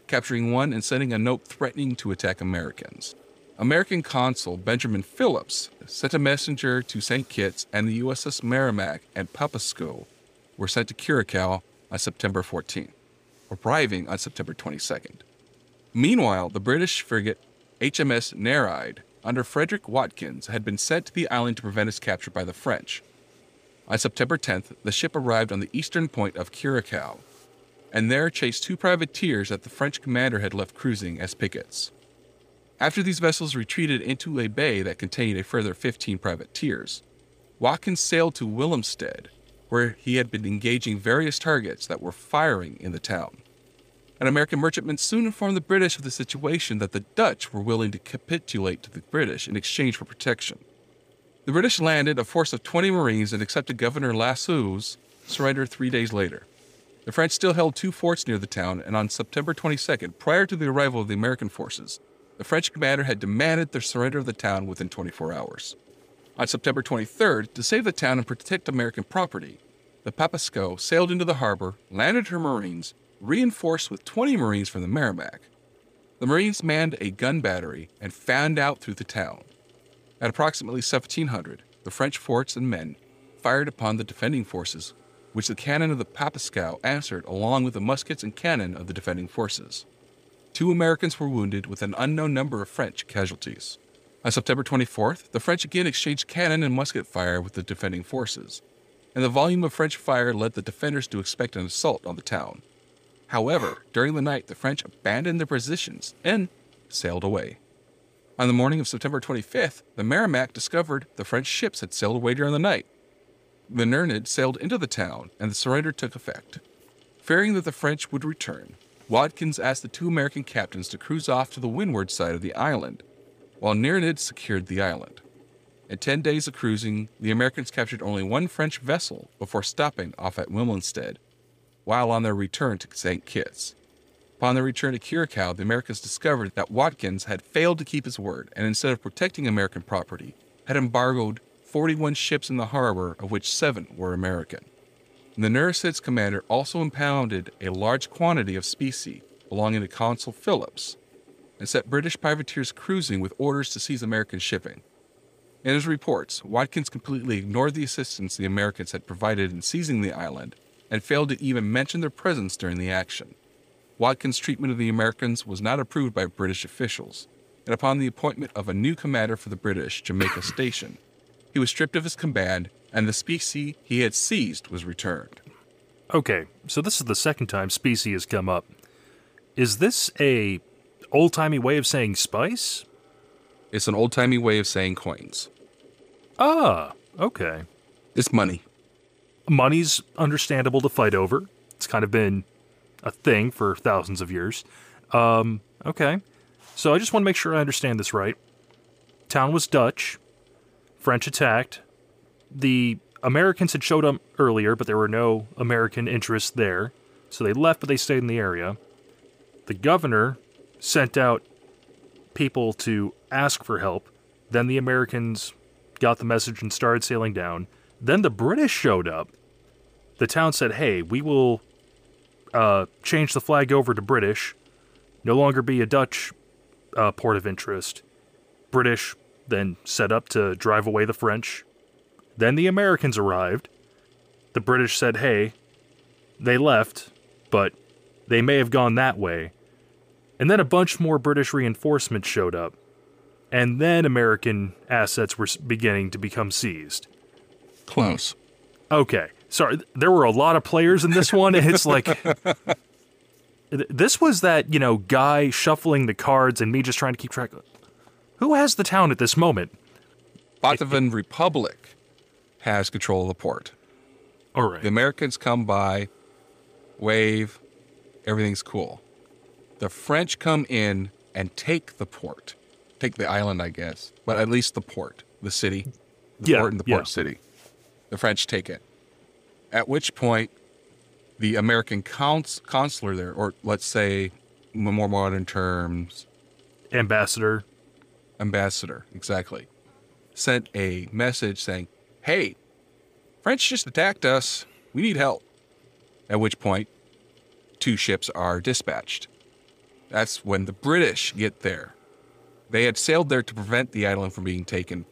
capturing one and sending a note threatening to attack Americans. American consul Benjamin Phillips sent a messenger to St. Kitts, and the USS Merrimac and Patapsco were sent to Curacao on September 14th, arriving on September 22nd. Meanwhile, the British frigate HMS Nereid under Frederick Watkins had been sent to the island to prevent its capture by the French. On September 10th, the ship arrived on the eastern point of Curacao, and there chased two privateers that the French commander had left cruising as pickets. After these vessels retreated into a bay that contained a further 15 privateers, Watkins sailed to Willemstad, where he had been engaging various targets that were firing in the town. An American merchantman soon informed the British of the situation that the Dutch were willing to capitulate to the British in exchange for protection. The British landed a force of 20 Marines and accepted Governor Lascaux's surrender three days later. The French still held two forts near the town, and on September 22nd, prior to the arrival of the American forces, the French commander had demanded the surrender of the town within 24 hours. On September 23rd, to save the town and protect American property, the Patapsco sailed into the harbor, landed her Marines, reinforced with 20 Marines from the Merrimac. The Marines manned a gun battery and fanned out through the town. At approximately 1700, the French forts and men fired upon the defending forces, which the cannon of the Patapsco answered along with the muskets and cannon of the defending forces. Two Americans were wounded with an unknown number of French casualties. On September 24th, the French again exchanged cannon and musket fire with the defending forces, and the volume of French fire led the defenders to expect an assault on the town. However, during the night, the French abandoned their positions and sailed away. On the morning of September 25th, the Merrimac discovered the French ships had sailed away during the night. The Nereide sailed into the town, and the surrender took effect. Fearing that the French would return, Watkins asked the two American captains to cruise off to the windward side of the island, while Nereide secured the island. In 10 days of cruising, the Americans captured only one French vessel before stopping off at Willemstad while on their return to St. Kitts. Upon their return to Curacao, the Americans discovered that Watkins had failed to keep his word and instead of protecting American property, had embargoed 41 ships in the harbor, of which seven were American. The Nereide's commander also impounded a large quantity of specie belonging to Consul Phillips and set British privateers cruising with orders to seize American shipping. In his reports, Watkins completely ignored the assistance the Americans had provided in seizing the island and failed to even mention their presence during the action. Watkins' treatment of the Americans was not approved by British officials, and upon the appointment of a new commander for the British Jamaica Station, he was stripped of his command and the specie he had seized was returned.
Okay, so this is the second time specie has come up. Is this a old-timey way of saying spice?
It's an old timey way of saying coins.
Ah, okay.
It's money.
Money's understandable to fight over. It's kind of been a thing for thousands of years. Um, okay. So I just want to make sure I understand this right. Town was Dutch. French attacked. The Americans had showed up earlier, but there were no American interests there. So they left, but they stayed in the area. The governor sent out people to ask for help. Then the Americans got the message and started sailing down. Then the British showed up. The town said, hey, we will uh, change the flag over to British, no longer be a Dutch uh, port of interest. British then set up to drive away the French. Then the Americans arrived. The British said, hey, they left, but they may have gone that way. And then a bunch more British reinforcements showed up. And then American assets were beginning to become seized.
Close.
Okay. Sorry, there were a lot of players in this one. and It's [LAUGHS] like this was that, you know, guy shuffling the cards and me just trying to keep track of who has the town at this moment.
Batavian Republic has control of the port.
All right.
The Americans come by, wave, everything's cool. The French come in and take the port, take the island, I guess, but at least the port, the city, the
Yeah,
port and the
yeah.
port city. The French take it. At which point, the American cons- consular there, or let's say, more modern terms,
Ambassador.
ambassador, exactly, sent a message saying, Hey, French just attacked us. We need help. At which point, two ships are dispatched. That's when the British get there. They had sailed there to prevent the island from being taken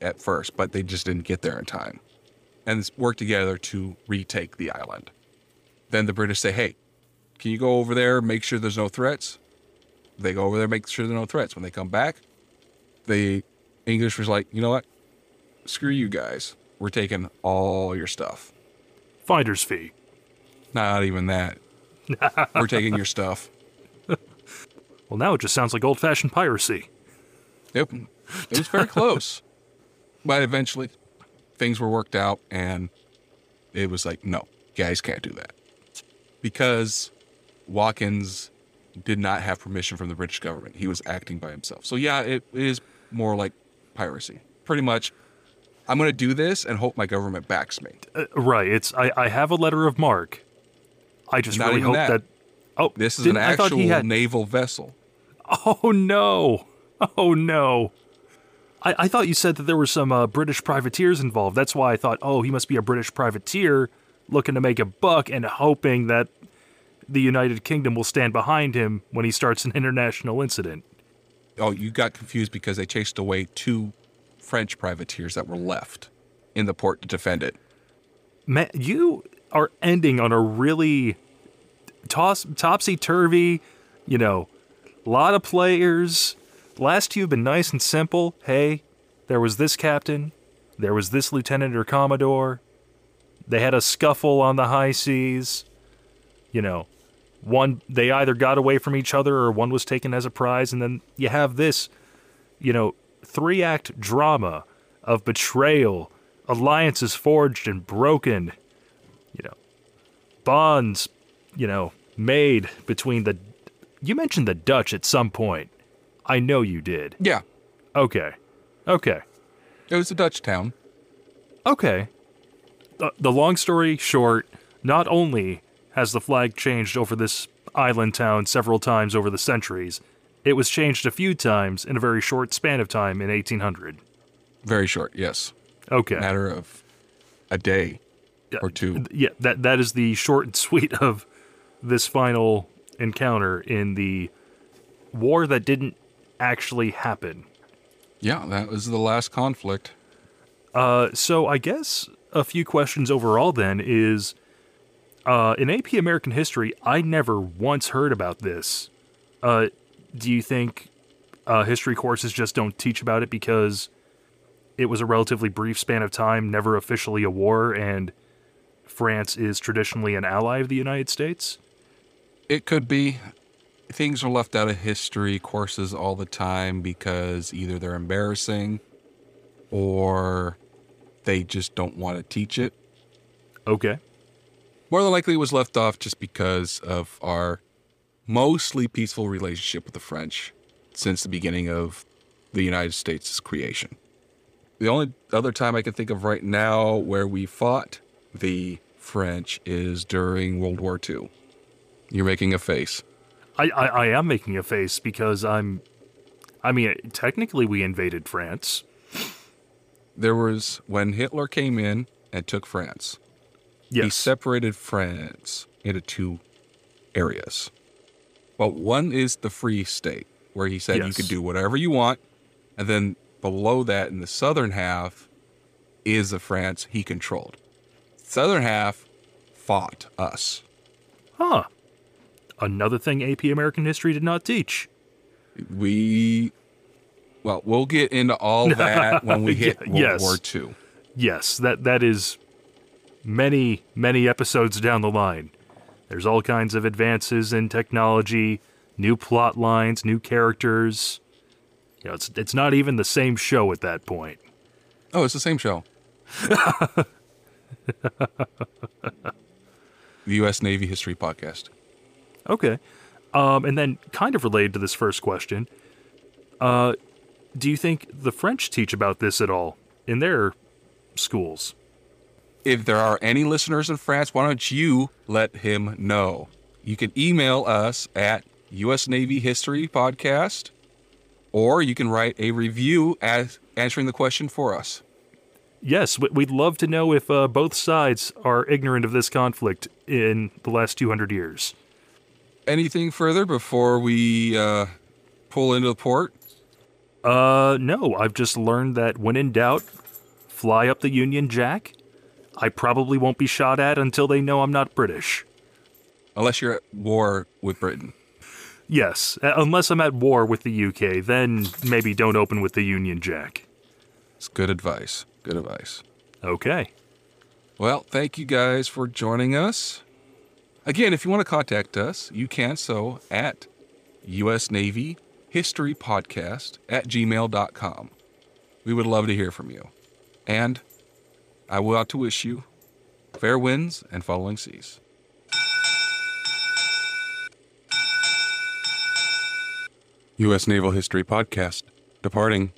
at first, but they just didn't get there in time. And work together to retake the island. Then the British say, Hey, can you go over there, make sure there's no threats? They go over there, make sure there are no threats. When they come back, the English was like, you know what? Screw you guys. We're taking all your stuff.
Finder's fee.
Not even that. [LAUGHS] We're taking your stuff.
Well, now it just sounds like old fashioned piracy.
Yep. It was very [LAUGHS] close. but eventually, things were worked out, and it was like, no, guys can't do that. Because Watkins did not have permission from the British government. He was acting by himself. So, yeah, it is more like piracy. Pretty much, I'm going to do this and hope my government backs me.
Uh, right. It's I, I have a letter of marque. I just
Not
really hope
that.
that. Oh,
This is an
didn't- I thought
actual
had,
naval vessel. [LAUGHS]
Oh no! Oh no! I, I thought you said that there were some uh, British privateers involved. That's why I thought, oh, he must be a British privateer looking to make a buck and hoping that the United Kingdom will stand behind him when he starts an international incident.
Oh, you got confused because they chased away two French privateers that were left in the port to defend it.
Man, you are ending on a really toss topsy turvy, you know, lot of players. Last two have been nice and simple. Hey, there was this captain, there was this lieutenant or commodore. They had a scuffle on the high seas. You know, one they either got away from each other or one was taken as a prize, and then you have this, you know, three act drama of betrayal, alliances forged and broken, you know, bonds, you know, made between the. You mentioned the Dutch at some point. I know you did.
Yeah.
Okay. Okay.
It was a Dutch town.
Okay. The, the long story short, not only has the flag changed over this island town several times over the centuries, it was changed a few times in a very short span of time in 1800.
Very short, yes.
Okay.
Matter of a day or two.
Yeah, that that is the short and sweet of this final encounter in the war that didn't actually happen.
Yeah, that was the last conflict.
Uh, so I guess a few questions overall then is uh, in AP American history, I never once heard about this. Uh, do you think uh, history courses just don't teach about it because it was a relatively brief span of time, never officially a war, and France is traditionally an ally of the United States?
It could be. Things are left out of history courses all the time because either they're embarrassing or they just don't want to teach it.
Okay.
More than likely, it was left off just because of our mostly peaceful relationship with the French since the beginning of the United States' creation. The only other time I can think of right now where we fought the French is during World War II. You're making a face.
I, I, I am making a face because I'm. I mean, technically, we invaded France.
There was when Hitler came in and took France.
Yes.
He separated France into two areas. Well, one is the free state, where he said you
Yes.
could do whatever you want. And then below that, in the southern half, is the France he controlled. Southern half fought us.
Huh. Another thing AP American history did not teach.
We, well, we'll get into all [LAUGHS] that when we hit World
yes.
War II.
Yes, that that is many many episodes down the line. There's all kinds of advances in technology, new plot lines, new characters. You know, it's it's not even the same show at that point.
Oh, it's the same show. [LAUGHS] the U.S. Navy History Podcast.
Okay. Um, and then, kind of related to this first question, uh, do you think the French teach about this at all in their schools?
If there are any listeners in France, why don't you let him know? You can email us at U.S. Navy History Podcast, or you can write a review as answering the question for us.
Yes, we- we'd love to know if uh, both sides are ignorant of this conflict in the last 200 years.
Anything further before we uh, pull into the port?
Uh, no, I've just learned that when in doubt, fly up the Union Jack. I probably won't be shot at until they know I'm not British.
Unless you're at war with Britain.
Yes, uh, unless I'm at war with the UK, then maybe don't open with the Union Jack.
It's good advice. Good advice.
Okay.
Well, thank you guys for joining us. Again, if you want to contact us, you can so at U.S. Navy History Podcast at gmail.com. We would love to hear from you. And I will to wish you fair winds and following seas. U.S. Naval History Podcast, departing